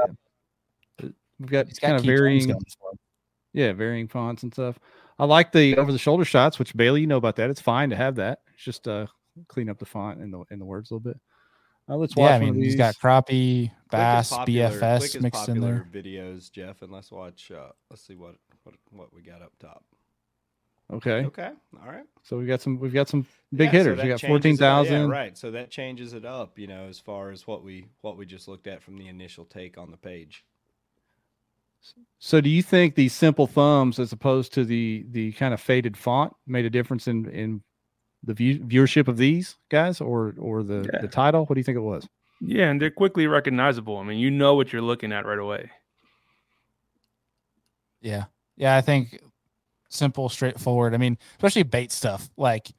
We've got He's got kind of varying, going for him. yeah, varying fonts and stuff. I like the over the shoulder shots, which Bailey, you know about that. It's fine to have that. It's just uh clean up the font and the in the words a little bit. Uh, let's watch Yeah, I one mean of he's got these. crappie, Quick bass, popular- BFS as mixed in there. videos, Jeff, and let's watch. Uh, let's see what what what we got up top. Okay. Okay, all right. So we got some we've got some big Yeah, hitters. that we got changes fourteen it up- thousand. Yeah, right. So that changes it up, you know, as far as what we what we just looked at from the initial take on the page. So do you think these simple thumbs as opposed to the the kind of faded font made a difference in in the view, viewership of these guys or or the Yeah. the title? What do you think it was? Yeah, and they're quickly recognizable. I mean, you know what you're looking at right away. Yeah. Yeah, I think simple, straightforward. I mean, especially bait stuff. Like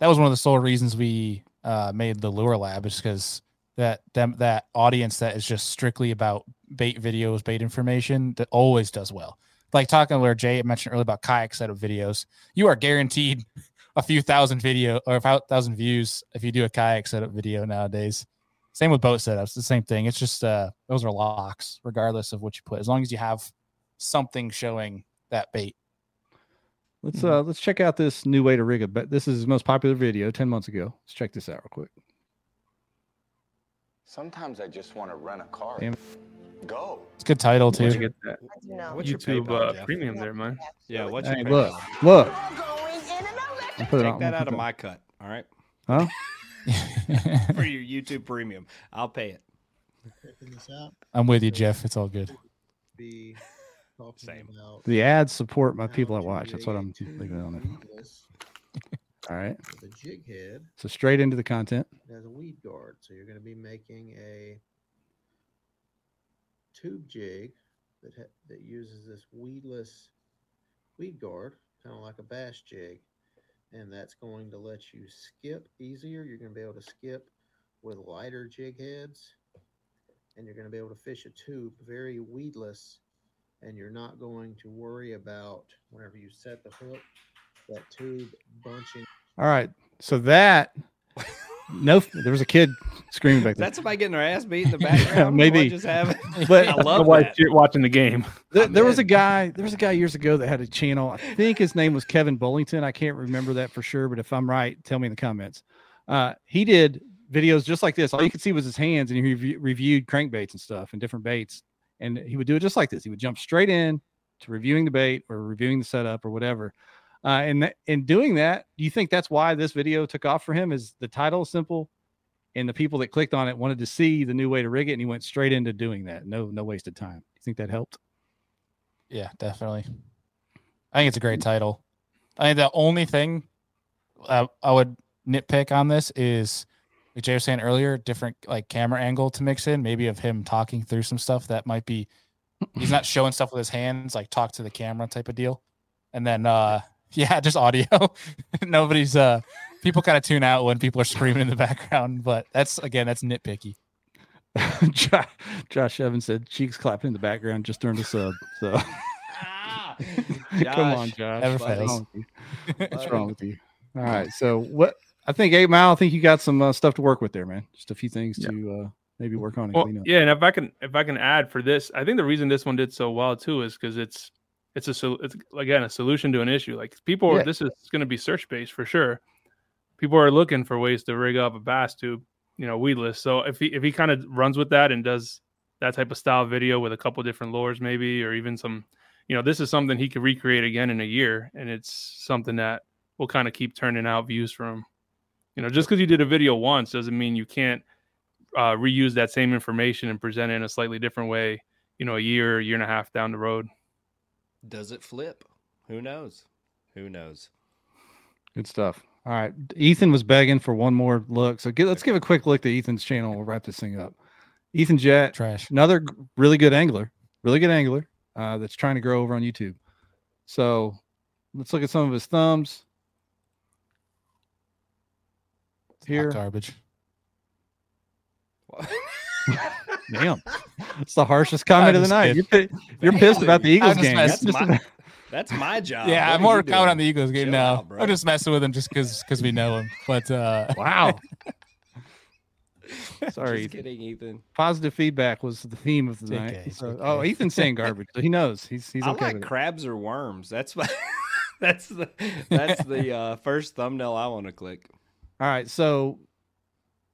that was one of the sole reasons we uh made the lure lab is because that them that audience that is just strictly about bait videos, bait information that always does well. Like talking to where Jay mentioned earlier about kayak setup videos, you are guaranteed a few thousand video or a fou- thousand views if you do a kayak setup video nowadays. Same with boat setups, the same thing. It's just uh those are locks, regardless of what you put, as long as you have something showing that bait. Let's uh let's check out this new way to rig a bet. This is his most popular video 10 months ago. Let's check this out real quick. Sometimes I just want to rent a car. Damn. Go. It's a good title Where'd too. you get that What's your YouTube PayPal, uh, Jeff? premium there, man. Yeah, what's Hey, your look, look. I'll put it Take on- that out of my cut, all right? Huh? For your YouTube premium, I'll pay it. I'm with you, Jeff. It's all good. Be talking Same. The ads support my people that watch. That's what I'm a tube leaving it on there. weedless All right. The jig head So straight into the content. that has a weed guard. So you're going to be making a tube jig that ha- that uses this weedless weed guard, kind of like a bass jig, and that's going to let you skip easier. You're going to be able to skip with lighter jig heads, and you're going to be able to fish a tube very weedless, and you're not going to worry about whenever you set the hook that tube bunching. All right. So that no there was a kid screaming back Is there. that somebody getting their ass beat in the background? maybe. What just happened? But I love wife that. shit watching the game. There, there was a guy. There was a guy years ago that had a channel. I think his name was Kevin Bullington. I can't remember that for sure, but if I'm right, tell me in the comments. Uh, he did videos just like this. All you could see was his hands, and he rev- reviewed crankbaits and stuff and different baits. And he would do it just like this. He would jump straight in to reviewing the bait or reviewing the setup or whatever. Uh, and that, in doing that, do you think that's why this video took off for him? Is the title simple, and the people that clicked on it wanted to see the new way to rig it, and he went straight into doing that. No, no wasted time. You think that helped? Yeah, definitely. I think it's a great title. I think the only thing uh, I would nitpick on this is, like Jay was saying earlier, different like camera angle to mix in, maybe of him talking through some stuff that might be he's not showing stuff with his hands, like talk to the camera type of deal. And then uh yeah, just audio. Nobody's uh people kind of tune out when people are screaming in the background, but that's again, that's nitpicky. Josh, Josh Evans said cheeks clapping in the background just during the sub. So come on, Josh, Josh. Never What's fails. wrong with you? What's wrong with you? All right. So what I think eight mile, I think you got some uh, stuff to work with there, man. Just a few things Yeah. to uh maybe work on and Well, clean up. yeah, and if I can if I can add for this, I think the reason this one did so well too is because it's it's a it's again a solution to an issue. Like people, are Yeah. this is going to be search based for sure. People are looking for ways to rig up a bass tube, you know, weedless. So if he if he kind of runs with that and does that type of style video with a couple different lures, maybe, or even some, you know, this is something he could recreate again in a year, and it's something that will kind of keep turning out views for him. You know, just because you did a video once doesn't mean you can't uh, reuse that same information and present it in a slightly different way. You know, a year, year and a half down the road. Does it flip? Who knows? Who knows? Good stuff. All right. Ethan was begging for one more look. So get, let's give a quick look to Ethan's channel. We'll wrap this thing up. Ethan Jet, Trash. another really good angler, really good angler uh, that's trying to grow over on YouTube. So let's look at some of his thumbs. Hot Here, garbage. damn, it's the harshest comment of the night. You're, you're pissed about the Eagles game. That's That's just- my that's my job. yeah, What I'm more you count on the Eagles game Chill now. out, bro. I'm just messing with him just because because we know him. But uh wow. Sorry, Just Ethan. kidding, Ethan. Positive feedback was the theme of the It's night. okay, So- okay. oh, Ethan's saying garbage. So he knows. He's he's I okay like with it. crabs or worms. That's my that's the that's the uh, first thumbnail I want to click. All right, so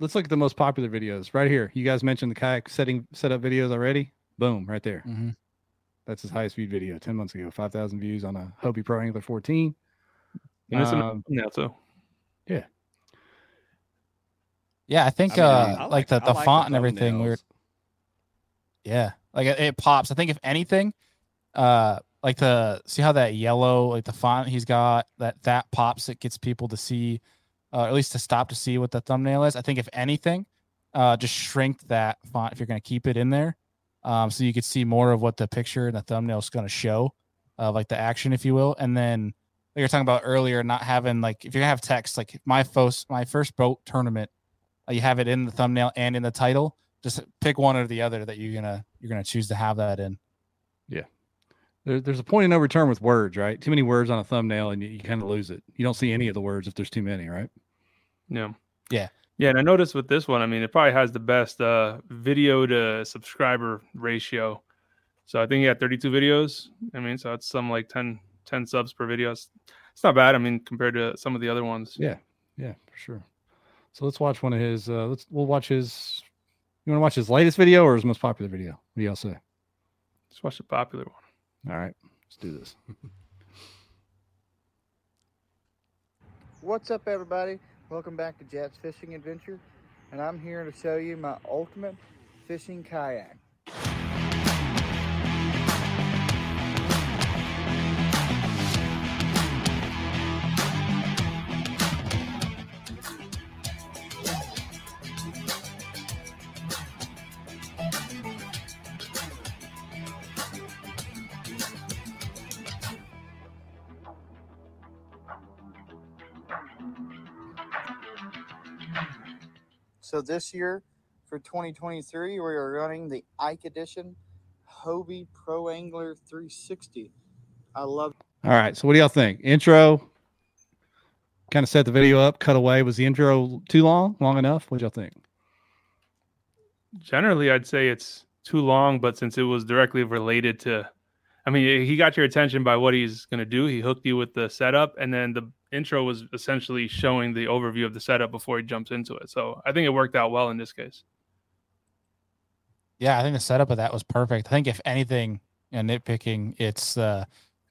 let's look at the most popular videos right here. You guys mentioned the kayak setting setup videos already. Boom, right there. hmm That's his highest viewed video 10 months ago. 5,000 views on a Hobie Pro Angler 14. And it's Um, a thumbnail too. Yeah, I think I mean, uh I like, the, I the font and everything. We thumbnails. were yeah, like it, it pops. I think if anything, uh like the see how that yellow like the font he's got that that pops it gets people to see uh, at least to stop to see what the thumbnail is. I think if anything, uh just shrink that font if you're going to keep it in there. Um so you could see more of what the picture and the thumbnail is going to show uh like the action if you will. And then like you're talking about earlier not having like if to have text like my first my first boat tournament uh, you have it in the thumbnail and in the title just pick one or the other that you're gonna you're gonna choose to have that in Yeah, There, there's a point of no return with words, right? Too many words on a thumbnail and you, you kind of lose it. You don't see any of the words if there's too many, right? Yeah. Yeah. Yeah, and I noticed with this one, I mean, it probably has the best uh, video to subscriber ratio. So I think he had 32 videos. I mean, so it's some like 10, 10 subs per video. It's, it's not bad. I mean, compared to some of the other ones. Yeah, yeah, for sure. So let's watch one of his. Uh, let's we'll watch his. You want to watch his latest video or his most popular video? What do y'all say? Let's watch the popular one. All right, let's do this. What's up, everybody? Welcome back to Jets Fishing Adventure, and I'm here to show you my ultimate fishing kayak. This year, for 2023, we are running the Ike Edition Hobie Pro Angler 360. I love All right. So what do y'all think? Intro. Kind of set the video up. Cut away. Was the intro too long? Long enough? What y'all think? Generally, I'd say it's too long, but since it was directly related to, I mean, he got your attention by what he's going to do. He hooked you with the setup, and then the intro was essentially showing the overview of the setup before he jumps into it. So I think it worked out well in this case. yeah i think the setup of that was perfect i think if anything you know, nitpicking it's uh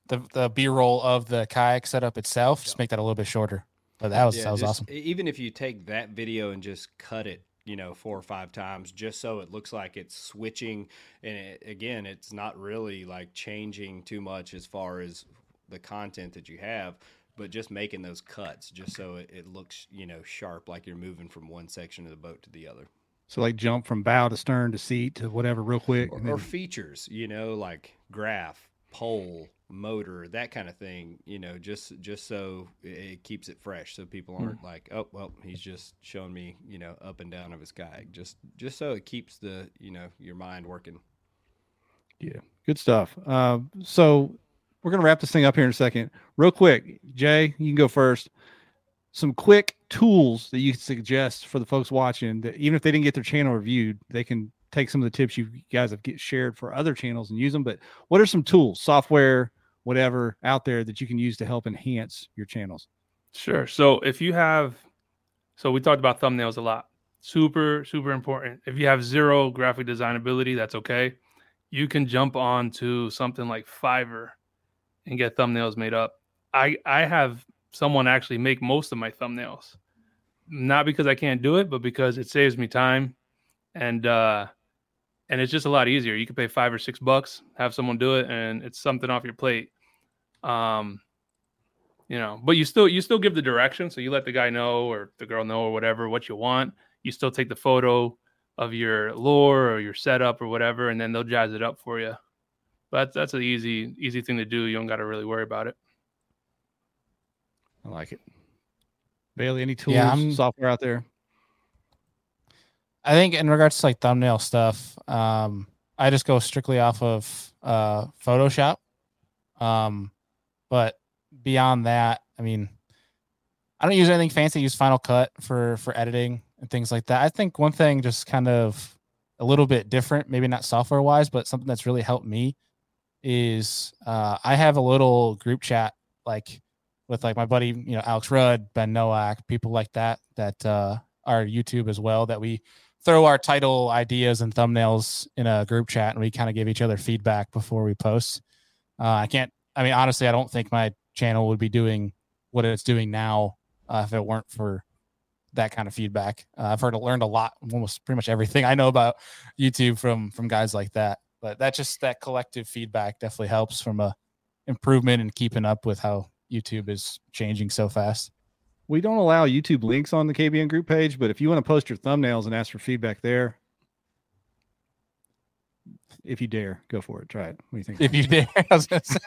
the the b-roll of the kayak setup itself just make that a little bit shorter but that was Yeah, that was just- awesome Even if you take that video and just cut it, you know, four or five times, just so it looks like it's switching, and it, again, it's not really like changing too much as far as the content that you have, but just making those cuts, just so it, it looks, you know, sharp, like you're moving from one section of the boat to the other. So like jump from bow to stern to seat to whatever real quick. or, and or features, you know, like graph, pole, motor, that kind of thing. You know, just just so it, keeps it fresh, so people Hmm. aren't like, oh, well, he's just showing me, you know, up and down of his kayak. Just just so it keeps the, you know, your mind working. Yeah, good stuff. Uh, so we're gonna wrap this thing up here in a second, real quick. Jay, you can go first. Some quick tools that you suggest for the folks watching that even if they didn't get their channel reviewed, they can take some of the tips you guys have get shared for other channels and use them. But what are some tools, software, whatever out there that you can use to help enhance your channels? Sure. So if you have, so we talked about thumbnails a lot. Super, super important. If you have zero graphic design ability, that's okay. You can jump on to something like Fiverr and get thumbnails made up. I I have someone actually make most of my thumbnails. Not because I can't do it, but because it saves me time and uh and it's just a lot easier. You can pay 5 or 6 bucks, have someone do it and it's something off your plate. Um you know but you still you still give the direction so you let the guy know or the girl know or whatever what you want you still take the photo of your lore or your setup or whatever and then they'll jazz it up for you but that's, that's an easy easy thing to do you don't got to really worry about it I like it. Bailey, any tools, Yeah, I'm- software out there? I think in regards to like thumbnail stuff, um, I just go strictly off of uh, Photoshop. Um, but beyond that, I mean, I don't use anything fancy. I use Final Cut for for editing and things like that. I think one thing just kind of a little bit different, maybe not software wise, but something that's really helped me is uh, I have a little group chat like with like my buddy, you know, Alex Rudd, Ben Nowak, people like that that uh, are YouTube as well. That we throw our title ideas and thumbnails in a group chat, and we kind of give each other feedback before we post. Uh, I can't. I mean, honestly, I don't think my channel would be doing what it's doing now uh, if it weren't for that kind of feedback. Uh, I've heard learned a lot, almost pretty much everything I know about YouTube from from guys like that. But that just that collective feedback definitely helps from a improvement and keeping up with how YouTube is changing so fast. We don't allow YouTube links on the KBN group page, but if you want to post your thumbnails and ask for feedback there, if you dare, go for it. Try it. What do you think? If you dare, I was gonna say.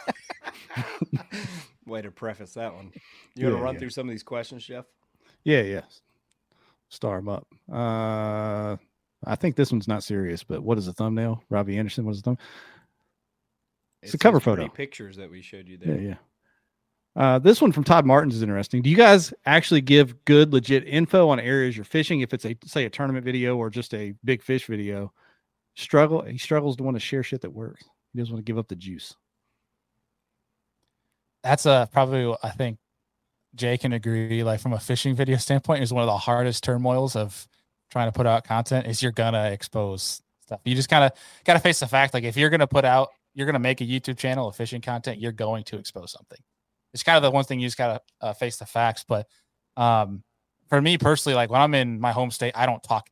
Way to preface that one. You want to run yeah. through some of these questions, Jeff? Yeah, yeah. Star them up. Uh, I think this one's not serious, but what is the thumbnail? Robbie Anderson. What is the thumb? It's a cover photo. Pictures that we showed you Yeah, there. yeah. Uh, this one from Todd Martins is interesting. Do you guys actually give good, legit info on areas you're fishing? If it's a say a tournament video or just a big fish video, struggle. He struggles to want to share shit that works. He doesn't want to give up the juice. That's a probably I think Jay can agree. Like from a fishing video standpoint, is one of the hardest turmoils of trying to put out content. Is you're gonna expose stuff. You just kind of got to face the fact. Like if you're gonna put out, you're gonna make a YouTube channel of fishing content. You're going to expose something. It's kind of the one thing you just gotta uh, face the facts. But um, for me personally, like when I'm in my home state, I don't talk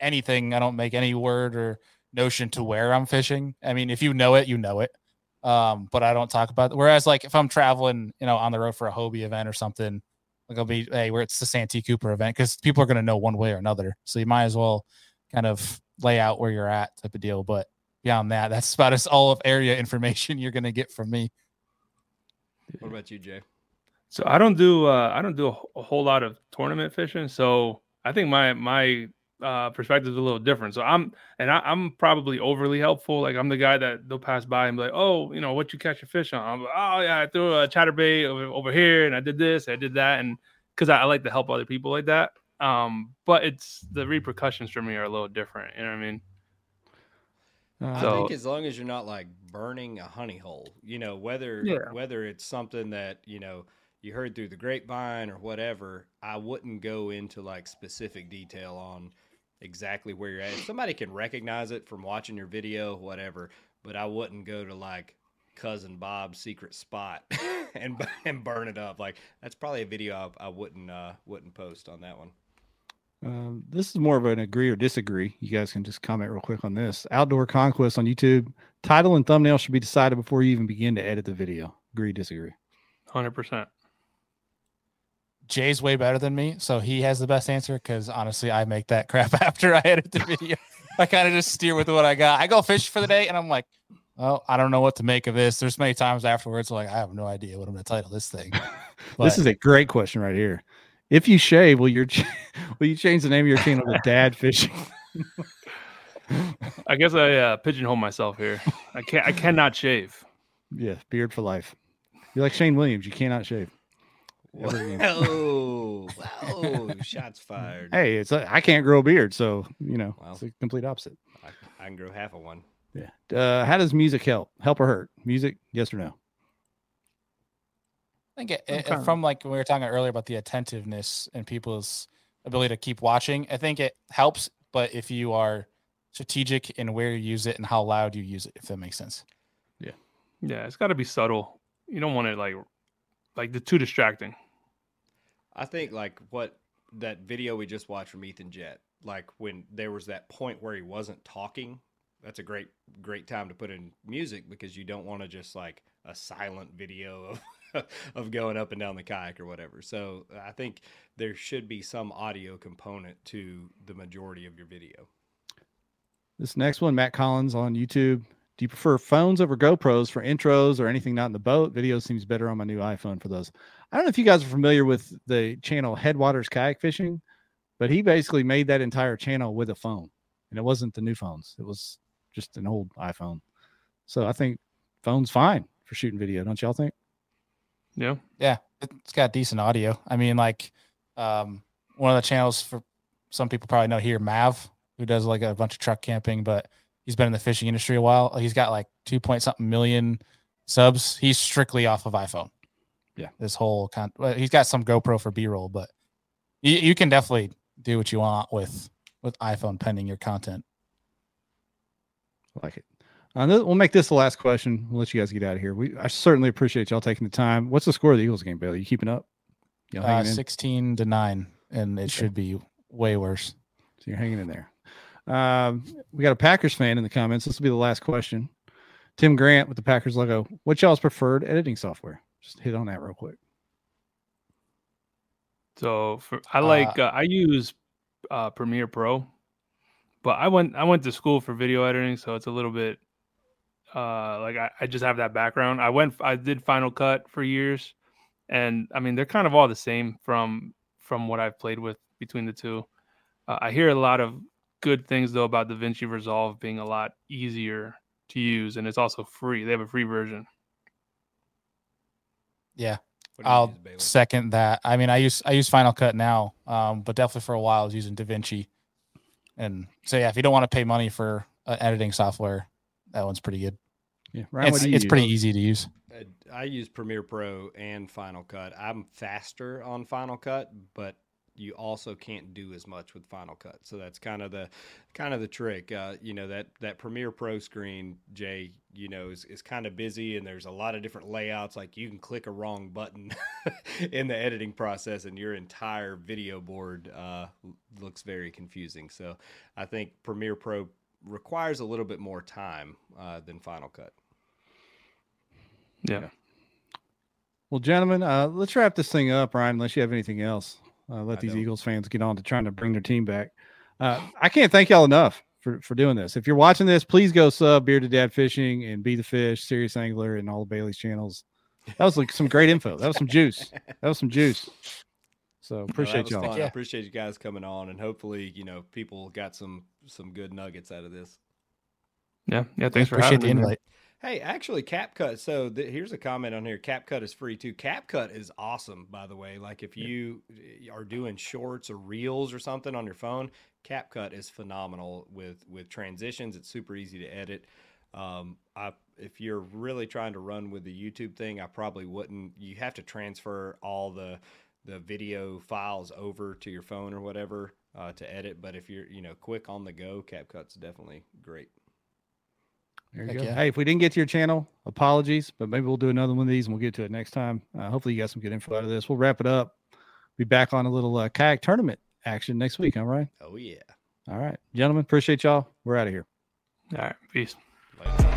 anything. I don't make any word or notion to where I'm fishing. I mean, if you know it, you know it. Um, but I don't talk about it. Whereas like if I'm traveling, you know, on the road for a Hobie event or something, like I'll be hey, where it's the Santee Cooper event, because people are gonna know one way or another. So you might as well kind of lay out where you're at type of deal. But beyond that, that's about as all of area information you're gonna get from me. What about you, Jay? So I don't do uh, I don't do a, a whole lot of tournament fishing. So I think my my uh, perspective is a little different. So I'm and I, I'm probably overly helpful. Like I'm the guy that they'll pass by and be like, oh, you know, what you catch a fish on? I'm like, oh yeah, I threw a chatterbait over, over here and I did this, I did that, and because I, I like to help other people like that. Um, but it's the repercussions for me are a little different. You know what I mean? I So- think as long as you're not like burning a honey hole, you know, whether Yeah. whether it's something that, you know, you heard through the grapevine or whatever, I wouldn't go into like specific detail on exactly where you're at. If somebody can recognize it from watching your video, whatever, but I wouldn't go to like cousin Bob's secret spot and and burn it up. Like that's probably a video I, I wouldn't uh wouldn't post on that one. Um, this is more of an agree or disagree. You guys can just comment real quick on this. Outdoor Conquest on YouTube. Title and thumbnail should be decided before you even begin to edit the video. Agree, disagree. Hundred percent. Jay's way better than me, so he has the best answer. Because honestly, I make that crap after I edit the video. I kind of just steer with what I got. I go fish for the day, and I'm like, oh, I don't know what to make of this. There's many times afterwards, like I have no idea what I'm going to title this thing. this is a great question right here. If you shave, will your ch- will you change the name of your channel to Dad Fishing? I guess I uh, pigeonhole myself here. I can't. I cannot shave. yeah, beard for life. You're like Shane Williams. You cannot shave. Ever again. Whoa, whoa, shots fired. Hey, it's I can't grow a beard, so you know Wow. it's the complete opposite. I, I can grow half of one. Yeah. Uh, how does music help? Help or hurt? Music? Yes or no? I think it, I'm it- from like when we were talking earlier about the attentiveness and people's ability to keep watching, I think it helps. But if you are strategic in where you use it and how loud you use it, if that makes sense. Yeah. Yeah, it's got to be subtle. You don't want it like like the too distracting. I think like what that video we just watched from Ethan Jet, like when there was that point where he wasn't talking, that's a great great time to put in music because you don't want to just like a silent video of of going up and down the kayak or whatever. So I think there should be some audio component to the majority of your video. This next one, Matt Collins on YouTube. Do you prefer phones over GoPros for intros or anything not in the boat? Video seems better on my new iPhone for those. I don't know if you guys are familiar with the channel Headwaters Kayak Fishing, but he basically made that entire channel with a phone, and it wasn't the new phones. It was just an old iPhone. So I think phone's fine for shooting video, don't y'all think? Yeah. Yeah, it's got decent audio. I mean, like um, one of the channels for some people probably know here, Mav, who does like a bunch of truck camping, but he's been in the fishing industry a while. He's got like two point something million subs. He's strictly off of iPhone. Yeah. This whole con. Well, he's got some GoPro for B roll, but you, you can definitely do what you want with with iPhone pending your content. I like it. Uh, we'll make this the last question. We'll let you guys get out of here. We I certainly appreciate y'all taking the time. What's the score of the Eagles game, Bailey? You keeping up? You know, Uh, in? Sixteen to nine, and it should be way worse. So you're hanging in there. Um, we got a Packers fan in the comments. This will be the last question. Tim Grant with the Packers logo. What y'all's preferred editing software? Just hit on that real quick. So for I like uh, I use uh, Premiere Pro, but I went I went to school for video editing, so it's a little bit uh, like I, I just have that background. I went I did Final Cut for years, and I mean they're kind of all the same from from what I've played with between the two. Uh, I hear a lot of good things though about DaVinci Resolve being a lot easier to use, and it's also free. They have a free version. Yeah. What do you I'll use, second that. I mean, I use I use Final Cut now, um, but definitely for a while I was using DaVinci. And so yeah, if you don't want to pay money for uh, editing software, that one's pretty good. Yeah, Ryan, what it's do you it's pretty easy to use. Uh, I use Premiere Pro and Final Cut. I'm faster on Final Cut, but you also can't do as much with Final Cut. So that's kind of the kind of the trick. Uh, you know that that Premiere Pro screen, Jay, you know, is, is kind of busy and there's a lot of different layouts. Like you can click a wrong button in the editing process, and your entire video board uh, looks very confusing. So I think Premiere Pro requires a little bit more time uh, than Final Cut. Yeah. Well, gentlemen, uh, let's wrap this thing up, Ryan. Unless you have anything else, uh, let I these don't. Eagles fans get on to trying to bring their team back. Uh, I can't thank y'all enough for, for doing this. If you're watching this, please go sub Bearded Dad Fishing and Be the Fish, Serious Angler, and all of Bailey's channels. That was like some great info. That was some juice. That was some juice. So appreciate was y'all. fun. I appreciate you guys coming on, and hopefully, you know, people got some some good nuggets out of this. Yeah. Yeah. Thanks for Appreciate having the me. invite. Hey, actually, CapCut. So th- here's a comment on here. CapCut is free too. CapCut is awesome, by the way. Like if you uh, are doing shorts or reels or something on your phone, CapCut is phenomenal with with transitions. It's super easy to edit. Um, I, if you're really trying to run with the YouTube thing, I probably wouldn't. You have to transfer all the the video files over to your phone or whatever uh, to edit. But if you're you know quick on the go, CapCut's definitely great. There you Heck go. yeah. Hey, if we didn't get to your channel, apologies, but maybe we'll do another one of these and we'll get to it next time. Uh, hopefully, you got some good info out of this. We'll wrap it up. Be back on a little uh, kayak tournament action next week. All right. Oh yeah. All right, gentlemen. Appreciate y'all. We're out of here. All right. Peace. Later.